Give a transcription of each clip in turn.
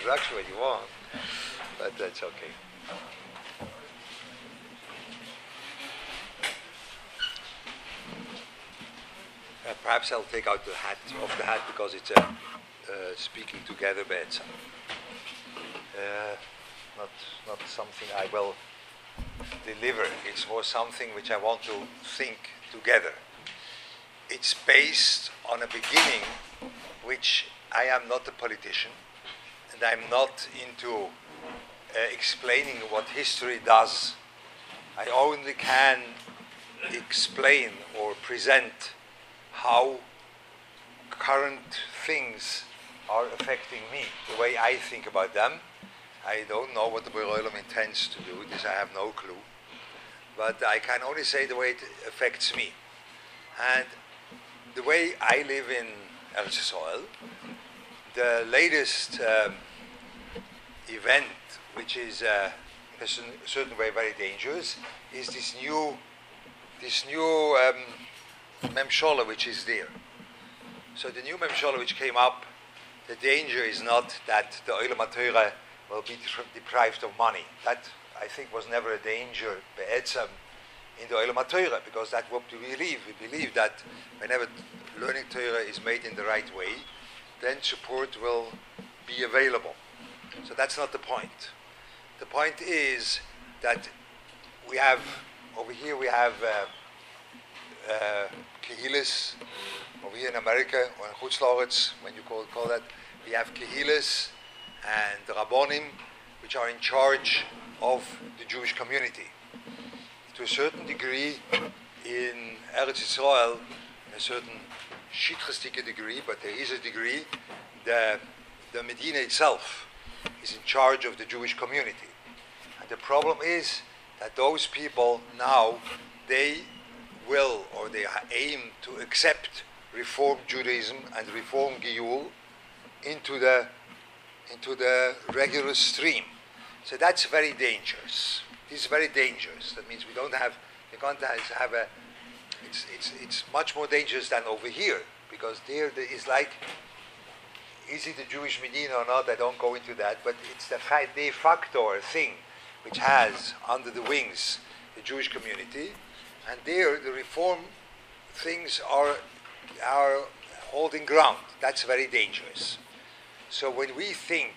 introduction what you want, but that's okay. Uh, perhaps I'll take out the hat off the hat because it's a uh, speaking together bed. Uh, not not something I will deliver. It's more something which I want to think together. It's based on a beginning which I am not a politician and I'm not into uh, explaining what history does. I only can explain or present how current things are affecting me, the way I think about them. I don't know what the Beroilum intends to do, this I have no clue. But I can only say the way it affects me. And the way I live in Eretz Yisrael, the latest um, event, which is uh, in a certain way very dangerous, is this new, this new um, Memshola which is there. So the new Memshola which came up, the danger is not that the Olam HaTorah will be deprived of money. That, I think, was never a danger, be'etzem, in the Olam HaTorah, because that's what we believe. We believe that whenever learning Torah is made in the right way, then support will be available. So that's not the point. The point is that we have, over here we have uh, uh, over here in America, or in Chutzlaritz, when you call, call that, we have Kehilis and Rabbonim, which are in charge of the Jewish community. To a certain degree, in Eretz Yisrael, in a certain shitchestige degree, but there is a degree, the, the Medina itself is in charge of the Jewish community. And the problem is that those people now, they will or they aim to accept Reform Judaism and Reform Giyul into the, into the regular stream. So that's very dangerous. It's very dangerous. That means we don't have, we can't have a, it's, it's, it's much more dangerous than over here because there, there is like, is it a Jewish Medina or not? I don't go into that, but it's the de facto thing which has under the wings the Jewish community, and there the reform things are are holding ground. That's very dangerous. So when we think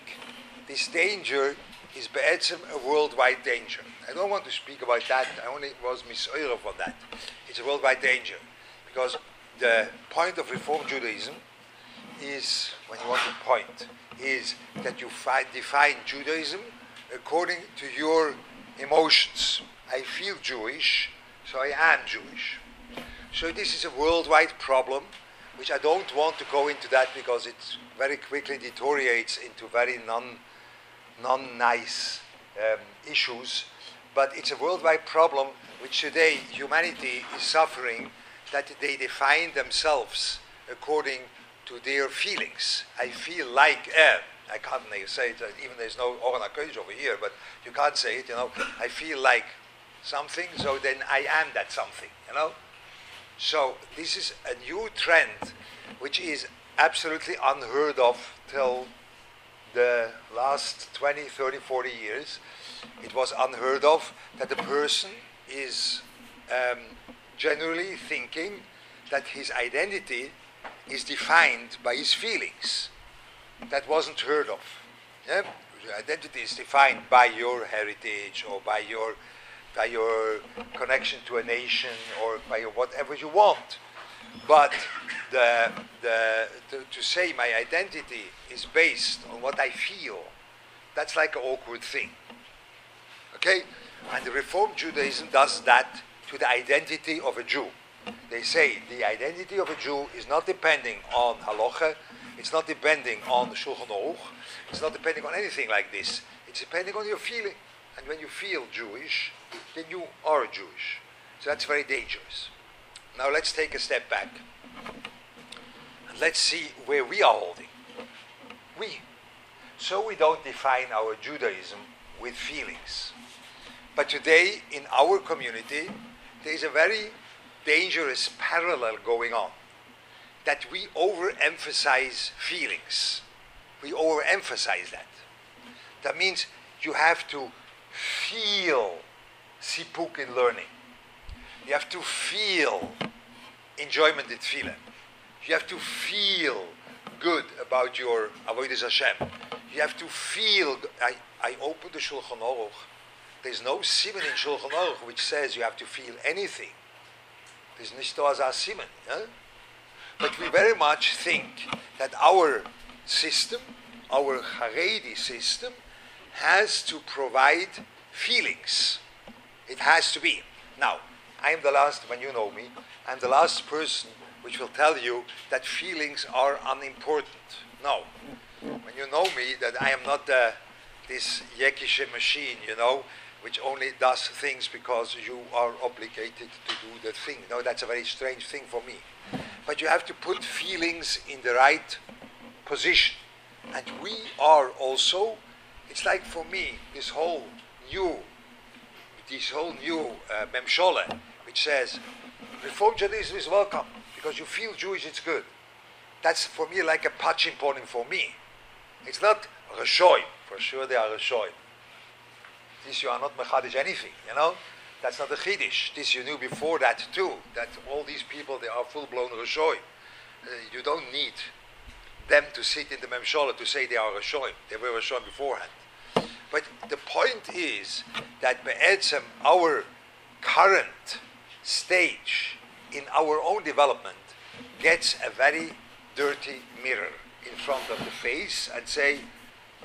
this danger is be'etzem a worldwide danger. I don't want to speak about that. I only was misoyer for that. It's a worldwide danger because the point of Reform Judaism is, when you want to point, is that you fi- define Judaism according to your emotions. I feel Jewish, so I am Jewish. So this is a worldwide problem, which I don't want to go into that because it very quickly deteriorates into very non, non-nice um, issues. But it's a worldwide problem which today humanity is suffering that they define themselves according to their feelings. I feel like, eh, I can't say it, even there's no Oren HaKodesh over here, but you can't say it, you know, I feel like something, so then I am that something, you know? So this is a new trend which is absolutely unheard of till the last 20, 30, 40 years. It was unheard of that a person is um, generally thinking that his identity is defined by his feelings. That wasn't heard of. Yeah? Your identity is defined by your heritage or by your by your connection to a nation or by whatever you want. But the, the, to, to say my identity is based on what I feel, that's like an awkward thing. Okay? And the Reform Judaism does that to the identity of a Jew. They say the identity of a Jew is not depending on halacha, it's not depending on Shulchan Aruch, it's not depending on anything like this. It's depending on your feeling. And when you feel Jewish, then you are Jewish. So that's very dangerous. Now let's take a step back. And let's see where we are holding. We. So we don't define our Judaism with feelings. But today, in our community, there is a very dangerous parallel going on that we overemphasize feelings. We overemphasize that. That means you have to feel sipuk in learning. You have to feel enjoyment in tefillah. You have to feel good about your avodas Hashem. You have to feel. I, I opened the Shulchan Aruch. There's no simon in Shulchan Aruch which says you have to feel anything. There's nicht as a simon. Yeah? But we very much think that our system, our Haredi system, has to provide feelings. It has to be. Now, I am the last, when you know me, I'm the last person which will tell you that feelings are unimportant. No. When you know me, that I am not uh, this Yekische machine, you know, which only does things because you are obligated to do the thing. No, that's a very strange thing for me. But you have to put feelings in the right position. And we are also, it's like for me, this whole new, this whole new uh, memshole, which says, Reform Judaism is welcome because you feel Jewish, it's good. That's for me like a patching point for me. It's not Rashoy. For sure they are Rashoy. This you are not Mechadish anything, you know? That's not a Chiddish. This you knew before that too, that all these people, they are full-blown Rashoy. Uh, you don't need them to sit in the Memshola to say they are Rashoy. They were Rashoy beforehand. But the point is that Be'etzem, our current stage in our own development gets a very dirty mirror in front of the face and say,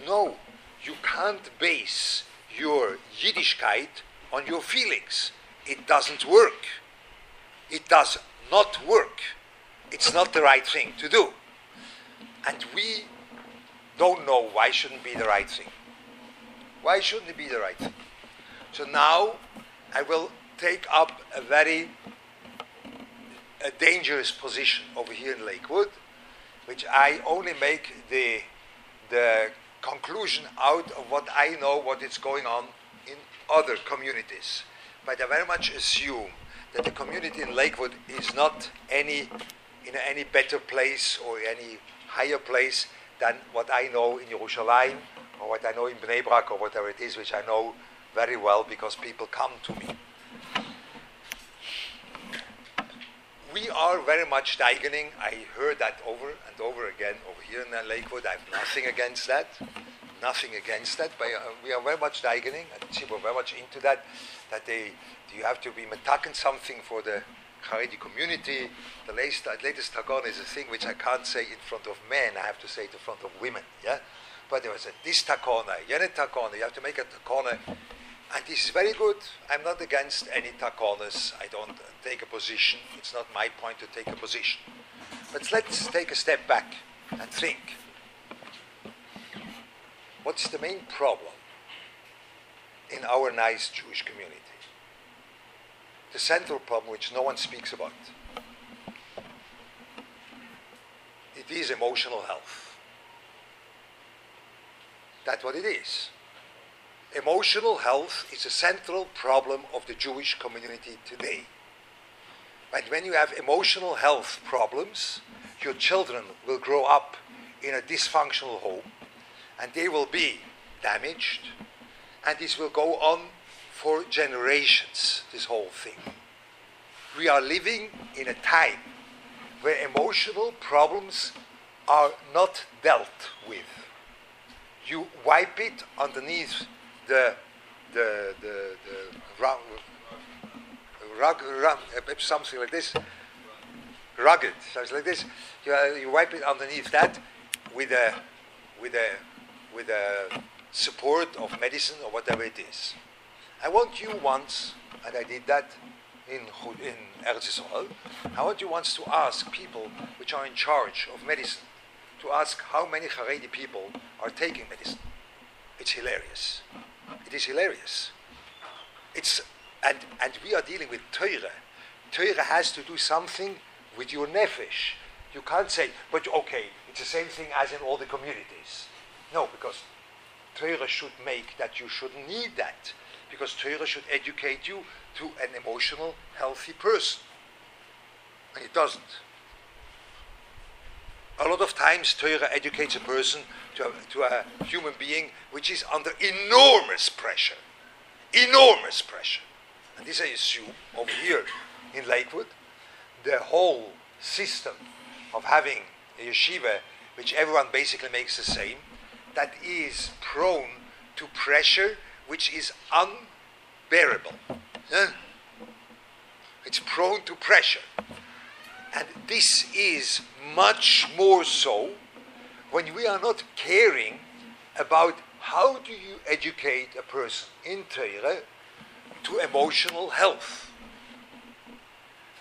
no, you can't base your Yiddishkeit on your feelings. It doesn't work. It does not work. It's not the right thing to do. And we don't know why shouldn't be the right thing. Why shouldn't it be the right thing? So now I will take up a very a dangerous position over here in Lakewood, which I only make the the conclusion out of what I know what is going on in other communities. But I very much assume that the community in Lakewood is not any in any better place or any higher place than what I know in Jerusalem or what I know in Bnei Brak or whatever it is, which I know very well because people come to me. We are very much diagoning. I heard that over and over again over here in Lakewood. I have nothing against that. Nothing against that. But uh, we are very much diagoning. And see, we're very much into that. That they, you have to be metaking something for the Haredi community. The latest, latest tagon is a thing which I can't say in front of men. I have to say it in front of women. Yeah. But there was a this takona, yenet takona. You have to make a takona and this is very good. I'm not against any takonas. I don't take a position. It's not my point to take a position. But let's take a step back and think. What's the main problem in our nice Jewish community? The central problem, which no one speaks about. It is emotional health. That's what it is emotional health is a central problem of the Jewish community today. And when you have emotional health problems, your children will grow up in a dysfunctional home and they will be damaged and this will go on for generations, this whole thing. We are living in a time where emotional problems are not dealt with. You wipe it underneath the the the, the rug, rug, rug, something like this, rugged, something like this. You, uh, you wipe it underneath that with a with a with a support of medicine or whatever it is. I want you once, and I did that in in Eretz. I want you once to ask people which are in charge of medicine to ask how many Haredi people are taking medicine. It's hilarious. It is hilarious. It's and and we are dealing with Torah. Torah has to do something with your nefesh. You can't say, but okay, it's the same thing as in all the communities. No, because Torah should make that you shouldn't need that. Because Torah should educate you to an emotional, healthy person. And it doesn't. A lot of times, Torah educates a person to a, to a human being which is under enormous pressure. Enormous pressure. And this I assume over here in Lakewood, the whole system of having a yeshiva which everyone basically makes the same, that is prone to pressure which is unbearable. It's prone to pressure. And this is much more so when we are not caring about how do you educate a person in Torah to emotional health.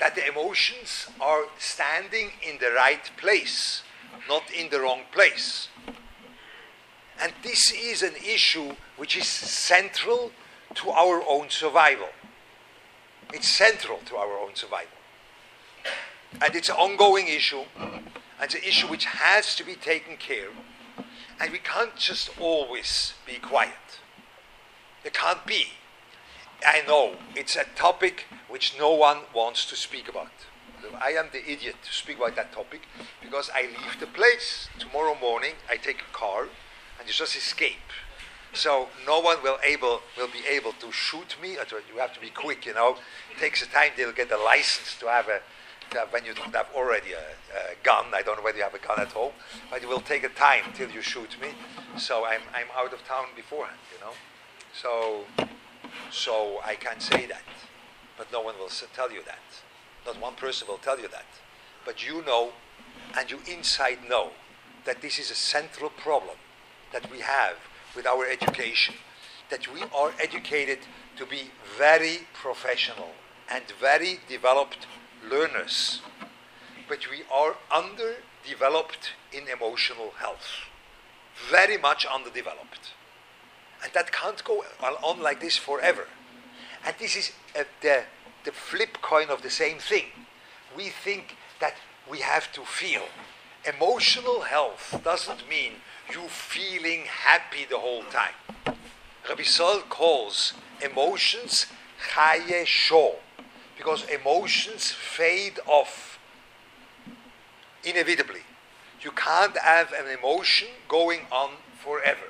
That the emotions are standing in the right place, not in the wrong place. And this is an issue which is central to our own survival. It's central to our own survival. And it's an ongoing issue, and it's an issue which has to be taken care of. And we can't just always be quiet. It can't be. I know it's a topic which no one wants to speak about. I am the idiot to speak about that topic because I leave the place tomorrow morning. I take a car and you just escape. So no one will able will be able to shoot me. You have to be quick, you know. It takes a time they'll get a license to have a Uh, when you don't have already a, a, gun. I don't know whether you have a gun at home, but it will take a time till you shoot me. So I'm I'm out of town beforehand, you know. So so I can say that, but no one will tell you that. Not one person will tell you that. But you know, and you inside know, that this is a central problem that we have with our education, that we are educated to be very professional and very developed learners, but we are underdeveloped in emotional health. Very much underdeveloped. And that can't go on like this forever. And this is uh, the, the flip coin of the same thing. We think that we have to feel. Emotional health doesn't mean you feeling happy the whole time. Rabbi Sol calls emotions chaye sho, because emotions fade off inevitably. You can't have an emotion going on forever.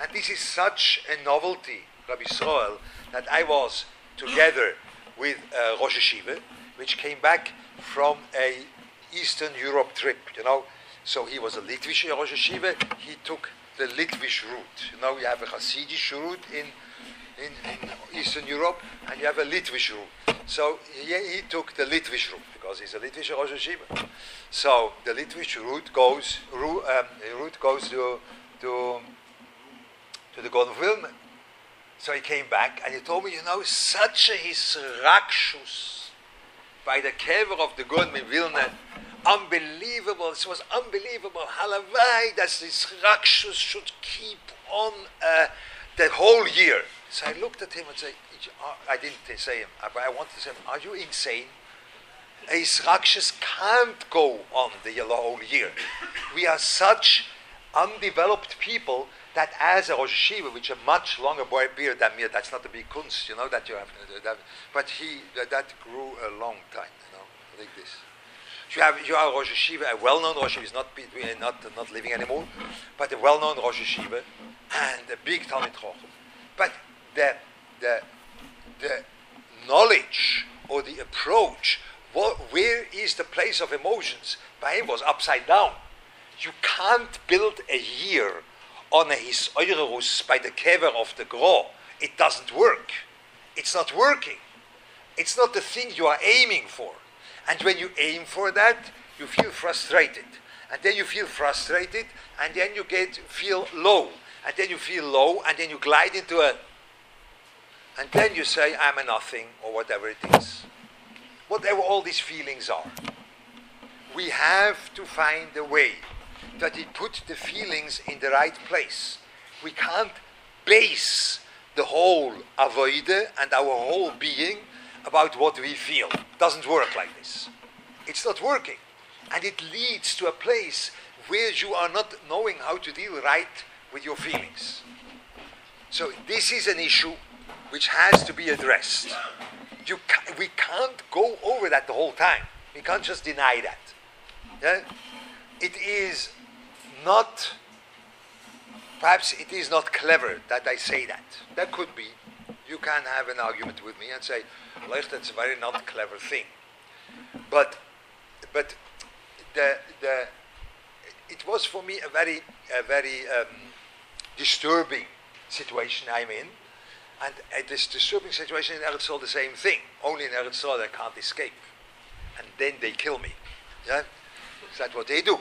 And this is such a novelty, Rabbi Israel, that I was together with uh, Rosh Hashiva, which came back from a Eastern Europe trip, you know, so he was a Litvish Rosh Hashiva. He took the Litvish route. You know, you have a Hasidic route in, in, in Eastern Europe, and you have a Litvish route. So he, he took the Litvish route because he's a Litvish Rosh Hashiva. So the Litvish route goes route, um, route goes to to to the Gaon of Wilna. So he came back and he told me, you know, such a hisrakshus by the kever of the Gaon of Vilna unbelievable. This was unbelievable. Halavai, that this Rakshus should keep on uh, the whole year. So I looked at him and said, I didn't say him, but I wanted to say, Are you insane? A Rakshas can't go on the whole year. We are such undeveloped people that as a Rosh Hashiva, which a much longer boy beard than me, that's not a big kunst, you know, that you have. That, but he, that grew a long time, you know, like this. You have you are Rosh Hashiva, a well-known Rosh Hashiva, is not not not living anymore, but a well-known Rosh Hashiva and a big Talmid Chochem. But the the the knowledge or the approach, what, where is the place of emotions? By him was upside down. You can't build a year on a his eurus by the kever of the gro. It doesn't work. It's not working. It's not the thing you are aiming for. And when you aim for that, you feel frustrated. And then you feel frustrated, and then you get feel low. And then you feel low, and then you glide into a and then you say, I'm a nothing, or whatever it is. Whatever all these feelings are. We have to find a way that we put the feelings in the right place. We can't base the whole avoide and our whole being about what we feel. It doesn't work like this. It's not working. And it leads to a place where you are not knowing how to deal right with your feelings. So this is an issue which has to be addressed. You ca- we can't go over that the whole time. We can't just deny that. Yeah? it is not, perhaps it is not clever that I say that. That could be. You can have an argument with me and say, Lech, that's a very not clever thing. But, but the, the, it was for me a very, a very um, disturbing situation I'm in. And uh, this disturbing situation in Eretz the same thing. Only in Eretz I can't escape. And then they kill me. Yeah? That's what they do.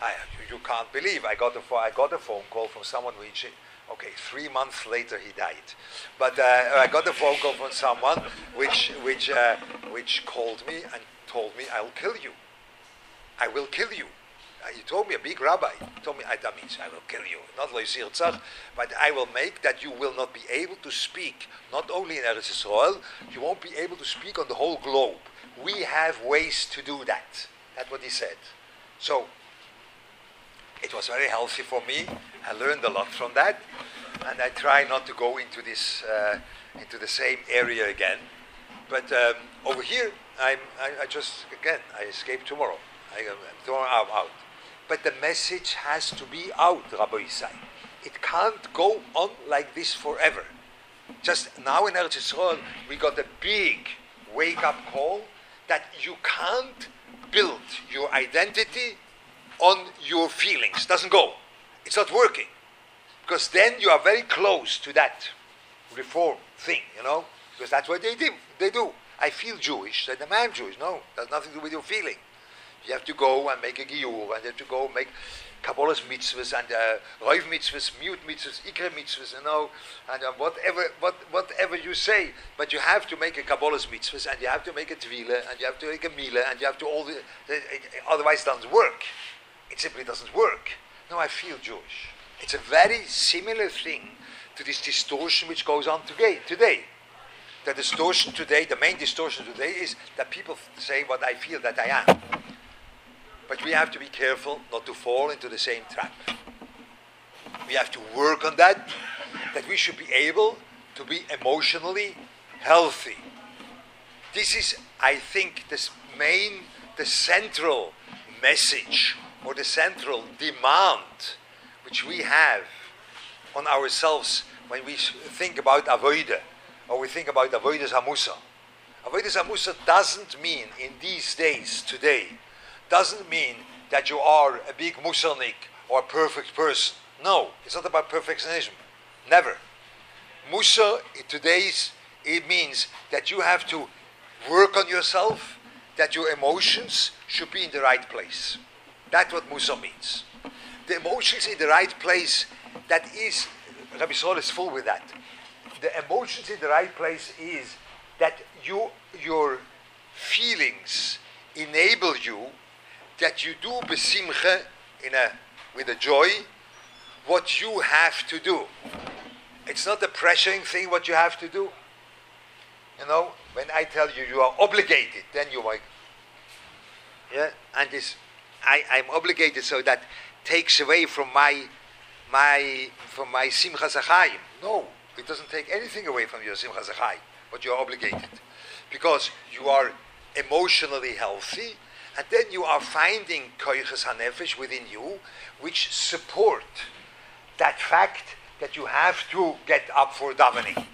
I, you can't believe. I got a, I got a phone call from someone which, okay, three months later he died. But uh, I got a phone call from someone which, which, uh, which called me and told me, I'll kill you. I will kill you. Uh, he told me, a big rabbi, he told me, that means I will kill you. Not loisir tzach, but I will make that you will not be able to speak, not only in Eretz Israel, you won't be able to speak on the whole globe. We have ways to do that. That's what he said. So, it was very healthy for me. I learned a lot from that, and I try not to go into this, uh, into the same area again. But um, over here, I'm, I, I, just, again, I escape tomorrow. I, tomorrow I'm out. But the message has to be out, Rabbi Isai. It can't go on like this forever. Just now in Eretz Yisrael, we got a big wake-up call that you can't build your identity on your feelings. Doesn't go. It's not working. Because then you are very close to that reform thing, you know? Because that's what they do. They do. I feel Jewish, then I'm Jewish. No, that's nothing to do with your feeling. You have to go and make a giyur, and you have to go make Kabbalah's mitzvahs and uh, Roiv mitzvahs, mute mitzvahs, ikra mitzvahs, you know, and uh, whatever, what, whatever you say. But you have to make a Kabbalah's mitzvahs, and you have to make a tvila, and you have to make a mila, and you have to all the, uh, otherwise it doesn't work. It simply doesn't work. No, I feel Jewish. It's a very similar thing to this distortion which goes on today. today. The distortion today, the main distortion today is that people say what I feel that I am. But we have to be careful not to fall into the same trap. We have to work on that, that we should be able to be emotionally healthy. This is, I think, the main, the central message or the central demand which we have on ourselves when we think about avoida or we think about avoidas hamusa. Avoidas hamusa doesn't mean in these days today doesn't mean that you are a big musalnik or a perfect person. No, it's not about perfectionism. Never. Musa today's it means that you have to work on yourself, that your emotions should be in the right place. That's what Musa means. The emotions in the right place, that is, Rabbi Sol is full with that. The emotions in the right place is that you, your feelings enable you that you do besimcha in a with a joy what you have to do. It's not a pressuring thing what you have to do. You know, when I tell you you are obligated, then you like yeah, and this I, I'm obligated so that takes away from my my from my simcha zachayim. No, it doesn't take anything away from your simcha zachayim, but you're obligated. Because you are emotionally healthy and then you are finding koiches hanefesh within you, which support that fact that you have to get up for davening.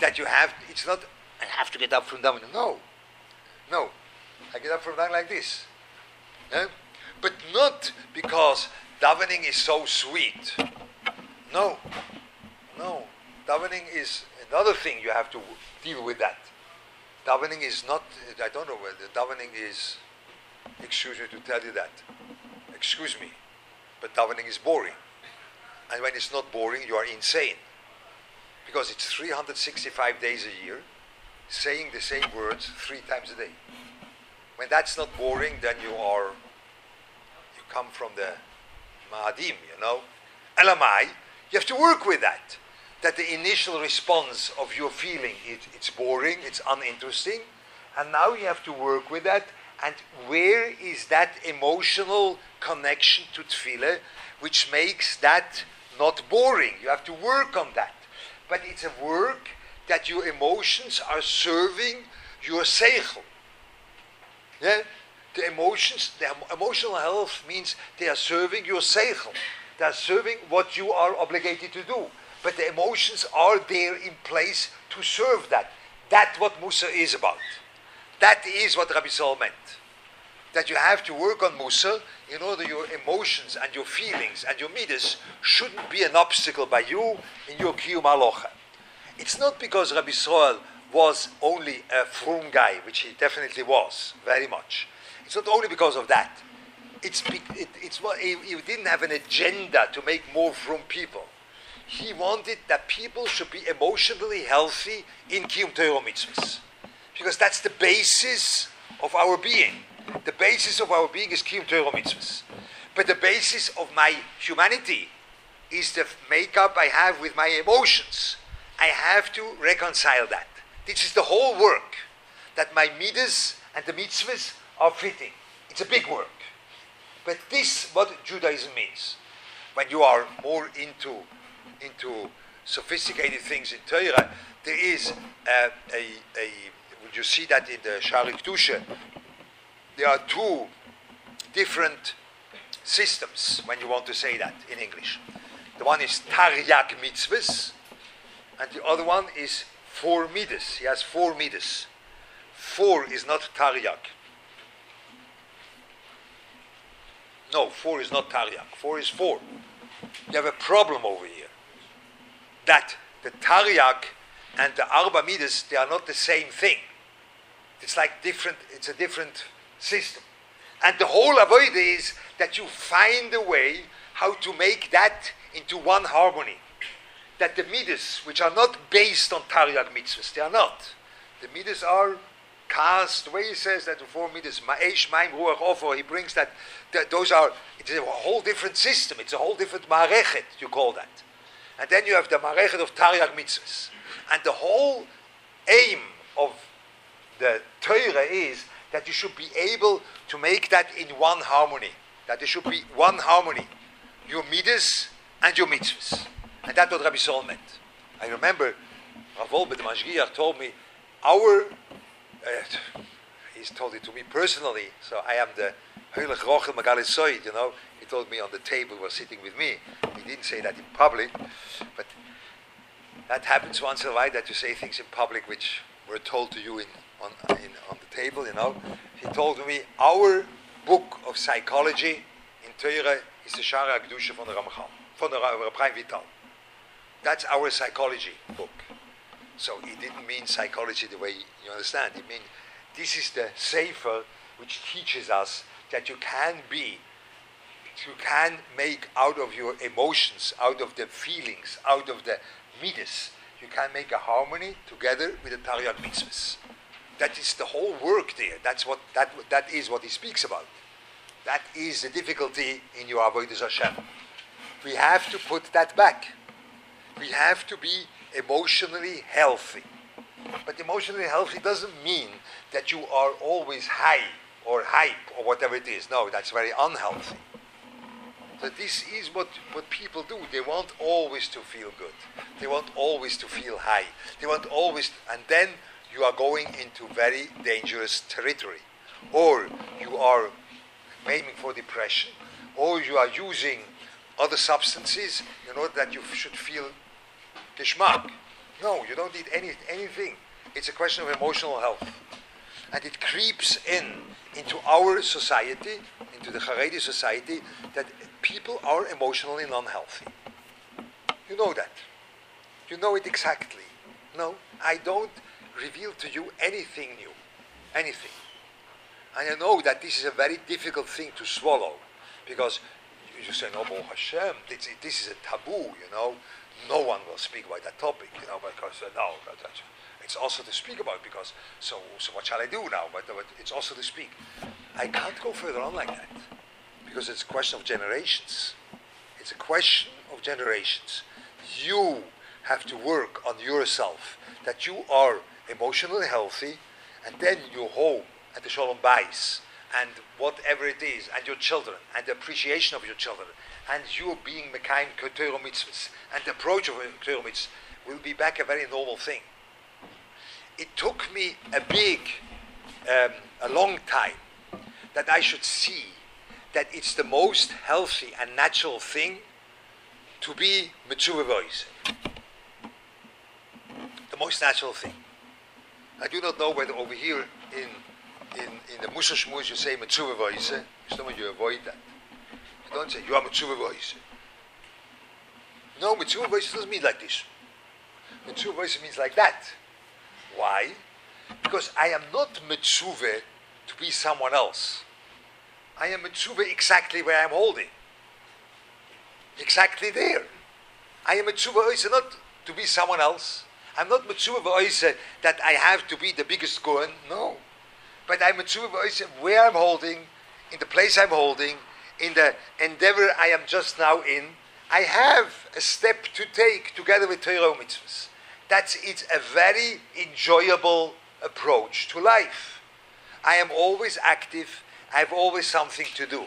That you have, it's not, I have to get up from davening. No. No. I get up from davening like this. Yeah? But not because davening is so sweet. No. No. Davening is another thing you have to deal with that davening is not, I don't know whether davening is, excuse me to tell you that, excuse me, but davening is boring. And when it's not boring, you are insane. Because it's 365 days a year, saying the same words three times a day. When that's not boring, then you are, you come from the Ma'adim, you know. Elamai, you have to work with that that the initial response of your feeling it, it's boring, it's uninteresting, and now you have to work with that. And where is that emotional connection to tefillah, which makes that not boring? You have to work on that, but it's a work that your emotions are serving your seichel. Yeah, The emotions, the emotional health means they are serving your seichel. They are serving what you are obligated to do. But the emotions are there in place to serve that. That's what Musa is about. That is what Rabbi Sol meant. That you have to work on Musa in order your emotions and your feelings and your midas shouldn't be an obstacle by you in your kiyum alocha. It's not because Rabbi Israel was only a frum guy, which he definitely was, very much. It's not only because of that. It's, it, it's what he, didn't have an agenda to make more frum people. He wanted that people should be emotionally healthy in Kiyum Torah mitzvahs. Because that's the basis of our being. The basis of our being is Kiyum Torah mitzvahs. But the basis of my humanity is the makeup I have with my emotions. I have to reconcile that. This is the whole work that my midas and the mitzvahs are fitting. It's a big work. But this what Judaism means. When you are more into into sophisticated things in Torah, there is a, a, a would you see that in the Shari Kedusha? There are two different systems when you want to say that in English. The one is Taryag mitzvahs, and the other one is four midas. He has four midas. Four is not Taryag. No, four is not Taryag. Four is four. You have a problem over here. That the Taryag and the Arba Midas, they are not the same thing. It's like different, it's a different system. And the whole avoid is that you find a way how to make that into one harmony. That the midas, which are not based on Taryag mitzvahs, they are not. The midas are cast, the way he says that the four midas, Ma'esh, Maim, Ruach, Ofo, he brings that, that, those are, it's a whole different system, it's a whole different Ma'arechet, you call that. And then you have the Ma'arechet of Taryag mitzvahs. And the whole aim of the Torah is that you should be able to make that in one harmony. That there should be one harmony. Your midas and your mitzvahs. And that's what Rabbi Sol meant. I remember Rav Wolbe, the Mashgiach, told me, our, uh, he's told it to me personally, so I am the Rochel Megalisoid, you know. He told me on the table, he was sitting with me. He didn't say that in public, but that happens once in a while that you say things in public which were told to you in on, in, on the table, you know. He told me, our book of psychology in Torah is the Shara Gdusha von Ramchal, von the Rabbi Vital. That's our psychology book. So he didn't mean psychology the way you understand. He mean this is the safer which teaches us that you can be, you can make out of your emotions, out of the feelings, out of the midas, you can make a harmony together with the Taryag mitzvahs. That is the whole work there. That's what that that is what he speaks about. That is the difficulty in your avodas Hashem. We have to put that back. We have to be emotionally healthy. But emotionally healthy doesn't mean that you are always high or hype or whatever it is. No, that's very unhealthy. So this is what, what people do. They want always to feel good. They want always to feel high. They want always, and then you are going into very dangerous territory. Or you are aiming for depression, or you are using other substances in order that you should feel geschmack. No, you don't need any, anything. It's a question of emotional health. And it creeps in into our society, into the Haredi society, that people are emotionally unhealthy. You know that. You know it exactly. No, I don't reveal to you anything new. Anything. And I know that this is a very difficult thing to swallow because you say, no, Baruch Hashem, this, this is a taboo, you know. No one will speak about that topic, you know, because uh, no, it's also to speak about because, so, so what shall I do now? But, but it's also to speak. I can't go further on like that because it's a question of generations. It's a question of generations. You have to work on yourself that you are emotionally healthy, and then your home and the Shalom Bais, and whatever it is, and your children, and the appreciation of your children, and you being Mekayim Torah mitzvahs, and the approach of Torah mitzvahs will be back a very normal thing. It took me a big, um, a long time that I should see that it's the most healthy and natural thing to be mature voice. The most natural thing. I do not know whether over here in in, in the Musa Shmuz you say mature voice. some of You avoid that. Don't say you are mature voice. No, mature voice doesn't mean like this. Mature voice means like that. Why? Because I am not mature to be someone else. I am mature exactly where I'm holding. Exactly there. I am mature voice not to be someone else. I'm not mature voice that I have to be the biggest Kohen. No. But I'm mature voice where I'm holding, in the place I'm holding, in the endeavor I am just now in. I have a step to take together with Torah mitzvahs. That's it's a very enjoyable approach to life. I am always active. I have always something to do,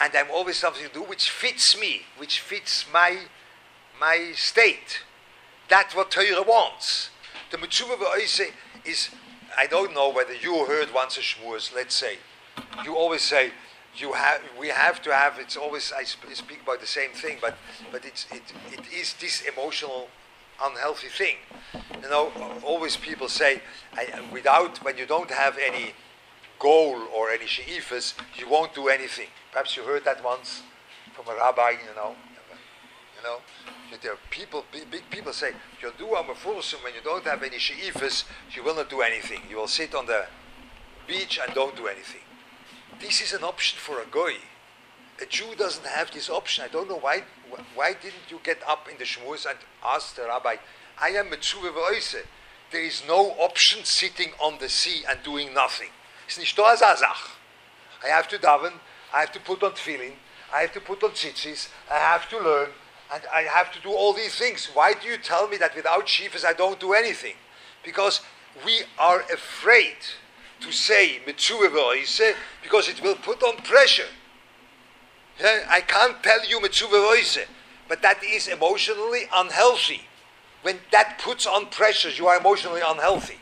and I'm always something to do which fits me, which fits my my state. That's what Torah wants. The mitzvah is. I don't know whether you heard once a shmuz. Let's say, you always say you have we have to have it's always I speak about the same thing but but it's it, it is this emotional unhealthy thing. You know always people say without when you don't have any goal or any she'ifas you won't do anything. Perhaps you heard that once from a rabbi you know you know there are people big, people say you'll do a when you don't have any she'ifas you will not do anything. You will sit on the beach and don't do anything this is an option for a goy. A Jew doesn't have this option. I don't know why. Why didn't you get up in the shmuz and ask the rabbi? I am Metzuve Ve'oise. There is no option sitting on the sea and doing nothing. It's nicht da I have to daven. I have to put on tefillin. I have to put on tzitzis. I have to learn. And I have to do all these things. Why do you tell me that without shifas I don't do anything? Because we are afraid to say mitzvah because it will put on pressure. I can't tell you mitzvah but that is emotionally unhealthy. When that puts on pressure, you are emotionally unhealthy.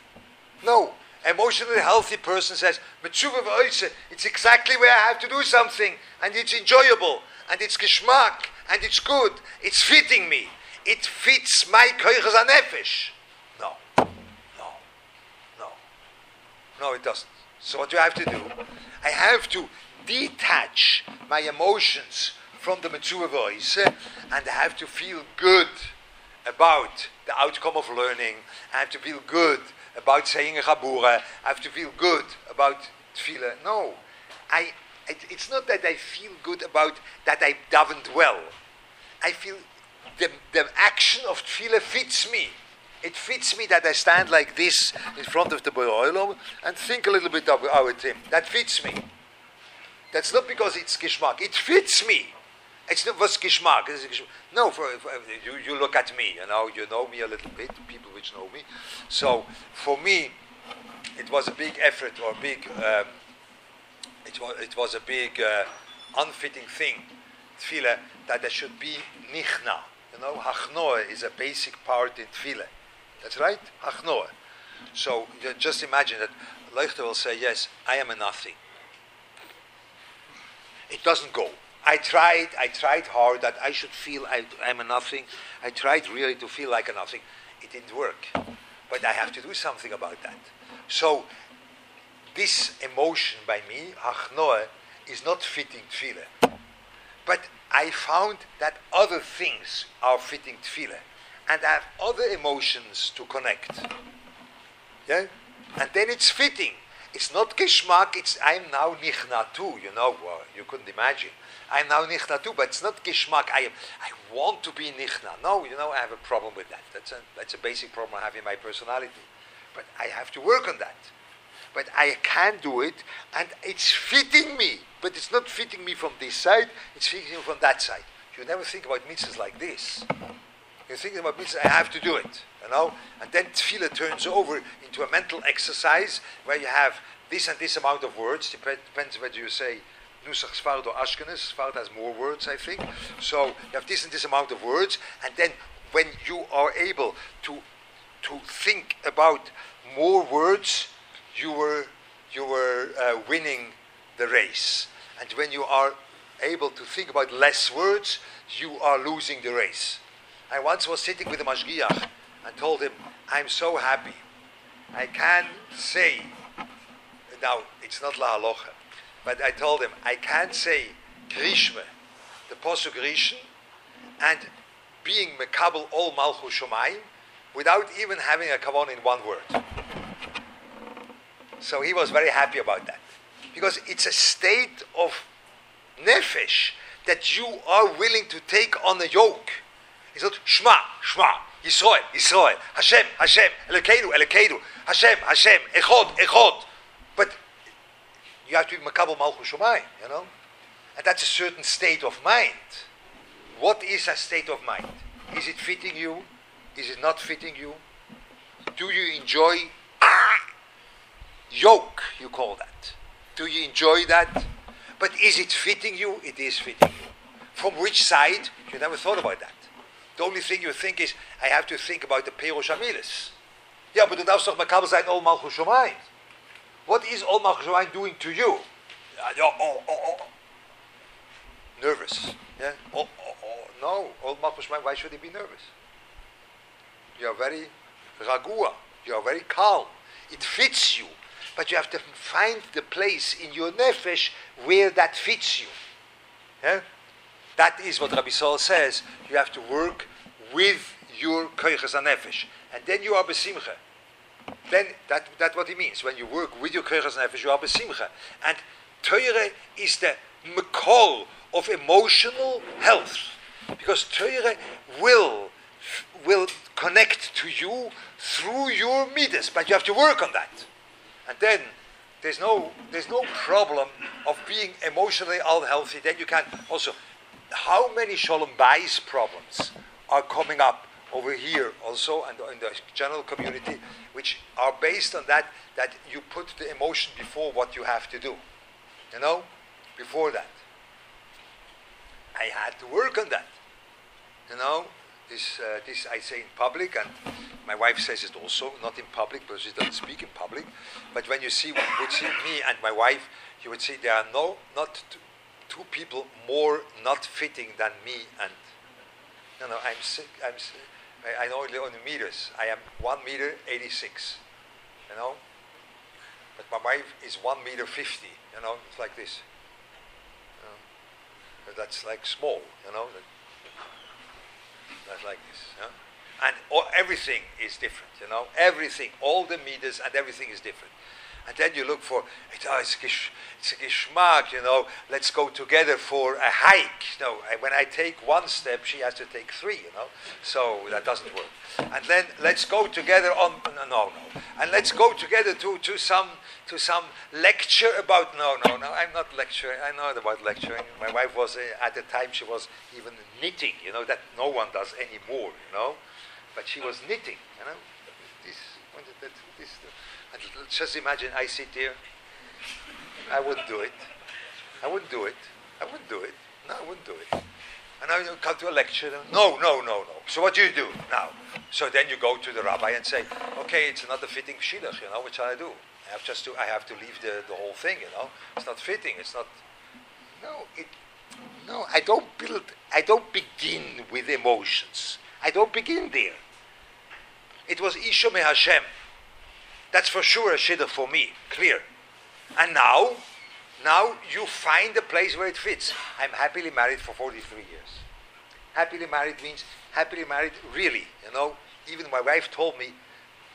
No, emotionally healthy person says mitzvah it's exactly where I have to do something, and it's enjoyable, and it's geschmack, and it's good. It's fitting me. It fits my koiches anefesh. No, it doesn't. So what do I have to do? I have to detach my emotions from the mature voice eh, and I have to feel good about the outcome of learning. I have to feel good about saying a chabura. I have to feel good about tefillah. No, I, it, it's not that I feel good about that I davened well. I feel the, the action of tefillah fits me it fits me that I stand like this in front of the Boilam and think a little bit about him. That fits me. That's not because it's Geschmack. It fits me. It's not was Geschmack. No, for, for, you, you look at me, you know, you know me a little bit, people which know me. So for me, it was a big effort or a big, um, it, was, it was a big uh, unfitting thing, tefillah, that there should be nichna. You know, hachnoah is a basic part in tefillah. That's right? Achnoah. So just imagine that Leuchter will say, yes, I am a nothing. It doesn't go. I tried, I tried hard that I should feel I, am a nothing. I tried really to feel like a nothing. It didn't work. But I have to do something about that. So this emotion by me, Achnoah, is not fitting tefillah. But I found that other things are fitting tefillah and I have other emotions to connect. Yeah? And then it's fitting. It's not geschmack, it's I'm now nichna too, you know, well, you couldn't imagine. I'm now nichna too, but it's not geschmack. I, I want to be nichna. No, you know, I have a problem with that. That's a, that's a basic problem I have in my personality. But I have to work on that. But I can do it, and it's fitting me. But it's not fitting me from this side, it's fitting me from that side. You never think about mitzvahs like this. You're thinking about mitzvah, I have to do it, you know? And then tefillah turns over into a mental exercise where you have this and this amount of words, Dep- depends whether you say Nusach Sfard or Ashkenaz. Sfard has more words, I think. So you have this and this amount of words, and then when you are able to to think about more words, you were you were uh, winning the race. And when you are able to think about less words, you are losing the race. I once was sitting with a mashgiach and told him, I'm so happy. I can say, now it's not la halacha, but I told him, I can't say Grishme, the Posuk Rishon, and being Mekabel all Malchus Shomayim without even having a kavan in one word. So he was very happy about that. Because it's a state of nefesh that you are willing to take on a yoke. It's not Shema, Shema, Yisrael, Yisrael, Hashem, Hashem, Elokeinu, Elokeinu, Hashem, Hashem, Echod, Echod. But you have to be Makabal Malchus Shomayim, you know? And that's a certain state of mind. What is a state of mind? Is it fitting you? Is it not fitting you? Do you enjoy yoke, you call that? Do you enjoy that? But is it fitting you? It is fitting you. From which side? You never thought about that. The only thing you think is, I have to think about the Perush Amilis. Ja, but du darfst doch Ol Malchus. What is Ol Malchus doing to you? Oh, oh, oh. Nervous. Yeah? Oh, oh, oh. No, Ol Malchus why should he be nervous? You are very ragua. You are very calm. It fits you. But you have to find the place in your nefesh where that fits you. Yeah? That is what Rabbi Saul says. You have to work with your koiches nefesh. And then you are besimcha. Then that, that's what he means. When you work with your koiches nefesh, you are besimcha. And Torah is the mekol of emotional health. Because Torah will, will connect to you through your midas, but you have to work on that. And then there's no, there's no problem of being emotionally unhealthy. Then you can also, how many shalom bayis problems are coming up over here also and in the general community, which are based on that, that you put the emotion before what you have to do. You know, before that. I had to work on that. You know, this, uh, this I say in public, and my wife says it also, not in public because she doesn't speak in public. But when you see, would see me and my wife, you would see there are no, not two, two people more not fitting than me and. No, no, I'm sick. I'm. I, I know only on meters. I am one meter eighty-six. You know. But my wife is one meter fifty. You know, it's like this. You know? That's like small. You know. That's like this. And all, everything is different, you know. Everything, all the meters and everything is different. And then you look for, oh, it's, it's a geschmack, you know, let's go together for a hike. You know, when I take one step, she has to take three, you know. So that doesn't work. And then let's go together on, no, no, no. And let's go together to, to, some, to some lecture about, no, no, no, I'm not lecturing. I know about lecturing. My wife was, uh, at the time, she was even knitting, you know, that no one does anymore, you know. But she was knitting, you know. This, that, this, just imagine I sit here. I wouldn't do it. I wouldn't do it. I wouldn't do it. No, I wouldn't do it. And you come to a lecture. no, no, no, no. So what do you do now? So then you go to the rabbi and say, okay, it's not a fitting shidduch, you know, what shall I do? I have just to, I have to leave the, the whole thing, you know. It's not fitting. It's not. No, it. No, I don't build. I don't begin with emotions. I don't begin there. It was Isha Hashem. That's for sure a shidduch for me, clear. And now, now you find a place where it fits. I'm happily married for 43 years. Happily married means happily married really, you know. Even my wife told me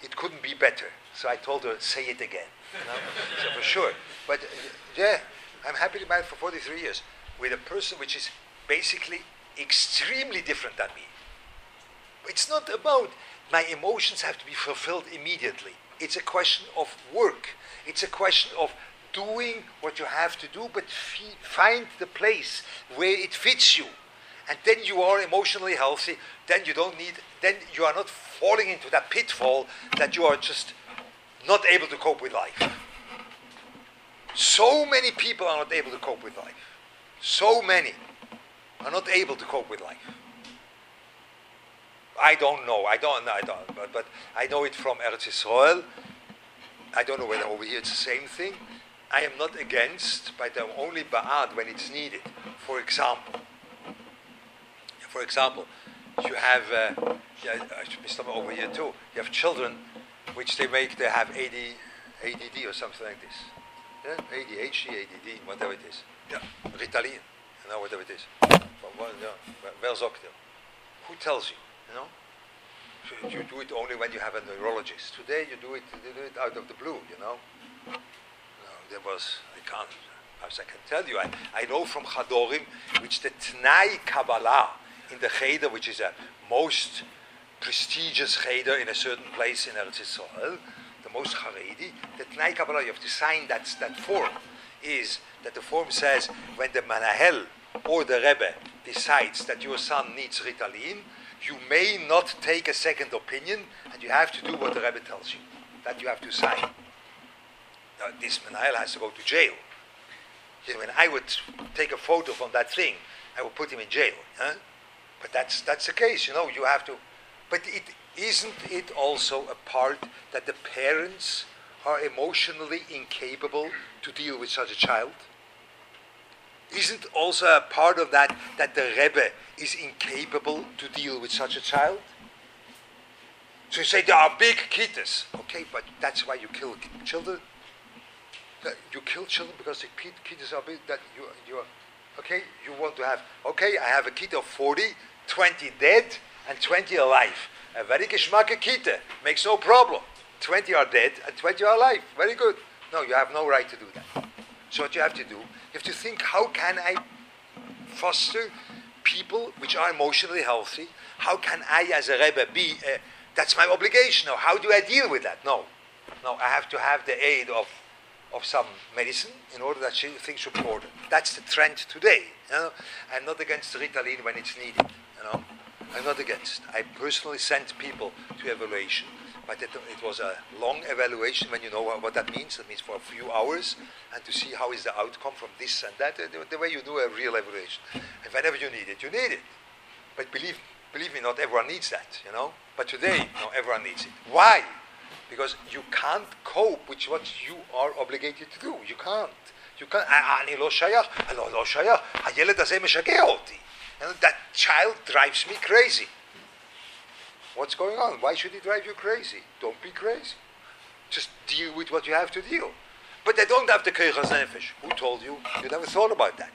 it couldn't be better. So I told her, say it again. You know? so for sure. But uh, yeah, I'm happily married for 43 years with a person which is basically extremely different than me. It's not about my emotions have to be fulfilled immediately. It's a question of work. It's a question of doing what you have to do, but find the place where it fits you. And then you are emotionally healthy. Then you don't need, then you are not falling into that pitfall that you are just not able to cope with life. So many people are not able to cope with life. So many are not able to cope with life. I don't know. I don't know. I don't. But, but I know it from Eretz Yisrael. I don't know whether over here it's the same thing. I am not against, but I'm only ba'ad when it's needed. For example, for example, you have, uh, yeah, somewhere over here too. You have children, which they make, they have AD, ADD or something like this. Yeah, ADHD, ADD, whatever it is. Yeah, Ritalin, you know, whatever it is. Yeah, Where's Who tells you, you know? you do it only when you have a neurologist. Today you do it, you do it out of the blue, you know. No, there was, I can't, as I can tell you, I, I know from Chadorim, which the Tnai Kabbalah in the Cheder, which is a most prestigious Cheder in a certain place in Eretz Yisrael, the most Haredi, the Tnai Kabbalah, you have to sign that, that form, is that the form says when the Manahel or the Rebbe decides that your son needs Ritalin, you may not take a second opinion, and you have to do what the Rebbe tells you. That you have to sign. Now, this Menahel has to go to jail. When I would take a photo from that thing, I would put him in jail. Huh? But that's, that's the case, you know, you have to. But it, isn't it also a part that the parents are emotionally incapable to deal with such a child? Isn't also a part of that that the Rebbe is incapable to deal with such a child? So you say there are big kittas. Okay, but that's why you kill children. You kill children because the kittas are big. That you you okay. You want to have okay. I have a kid of 40, 20 dead, and 20 alive. A very geschmacke kita makes no problem. 20 are dead and 20 are alive. Very good. No, you have no right to do that. So what you have to do, you have to think, how can I foster people which are emotionally healthy? How can I, as a Rebbe, be, that's my obligation. Now, how do I deal with that? No. No, I have to have the aid of, of some medicine in order that she, things should. That's the trend today. You know? I'm not against Ritalin when it's needed. You know? I'm not against. I personally sent people to evaluation but it, it, was a long evaluation when you know what, what, that means. That means for a few hours and to see how is the outcome from this and that. The, the, way you do a real evaluation. And whenever you need it, you need it. But believe, believe me, not everyone needs that, you know. But today, no, everyone needs it. Why? Because you can't cope with what you are obligated to do. You can't. You can't. אני לא שייך, לא, לא שייך. הילד הזה משגע אותי. That child drives me crazy. What's going on? Why should it drive you crazy? Don't be crazy. Just deal with what you have to deal. But they don't have the keichas nefesh. Who told you? You never thought about that.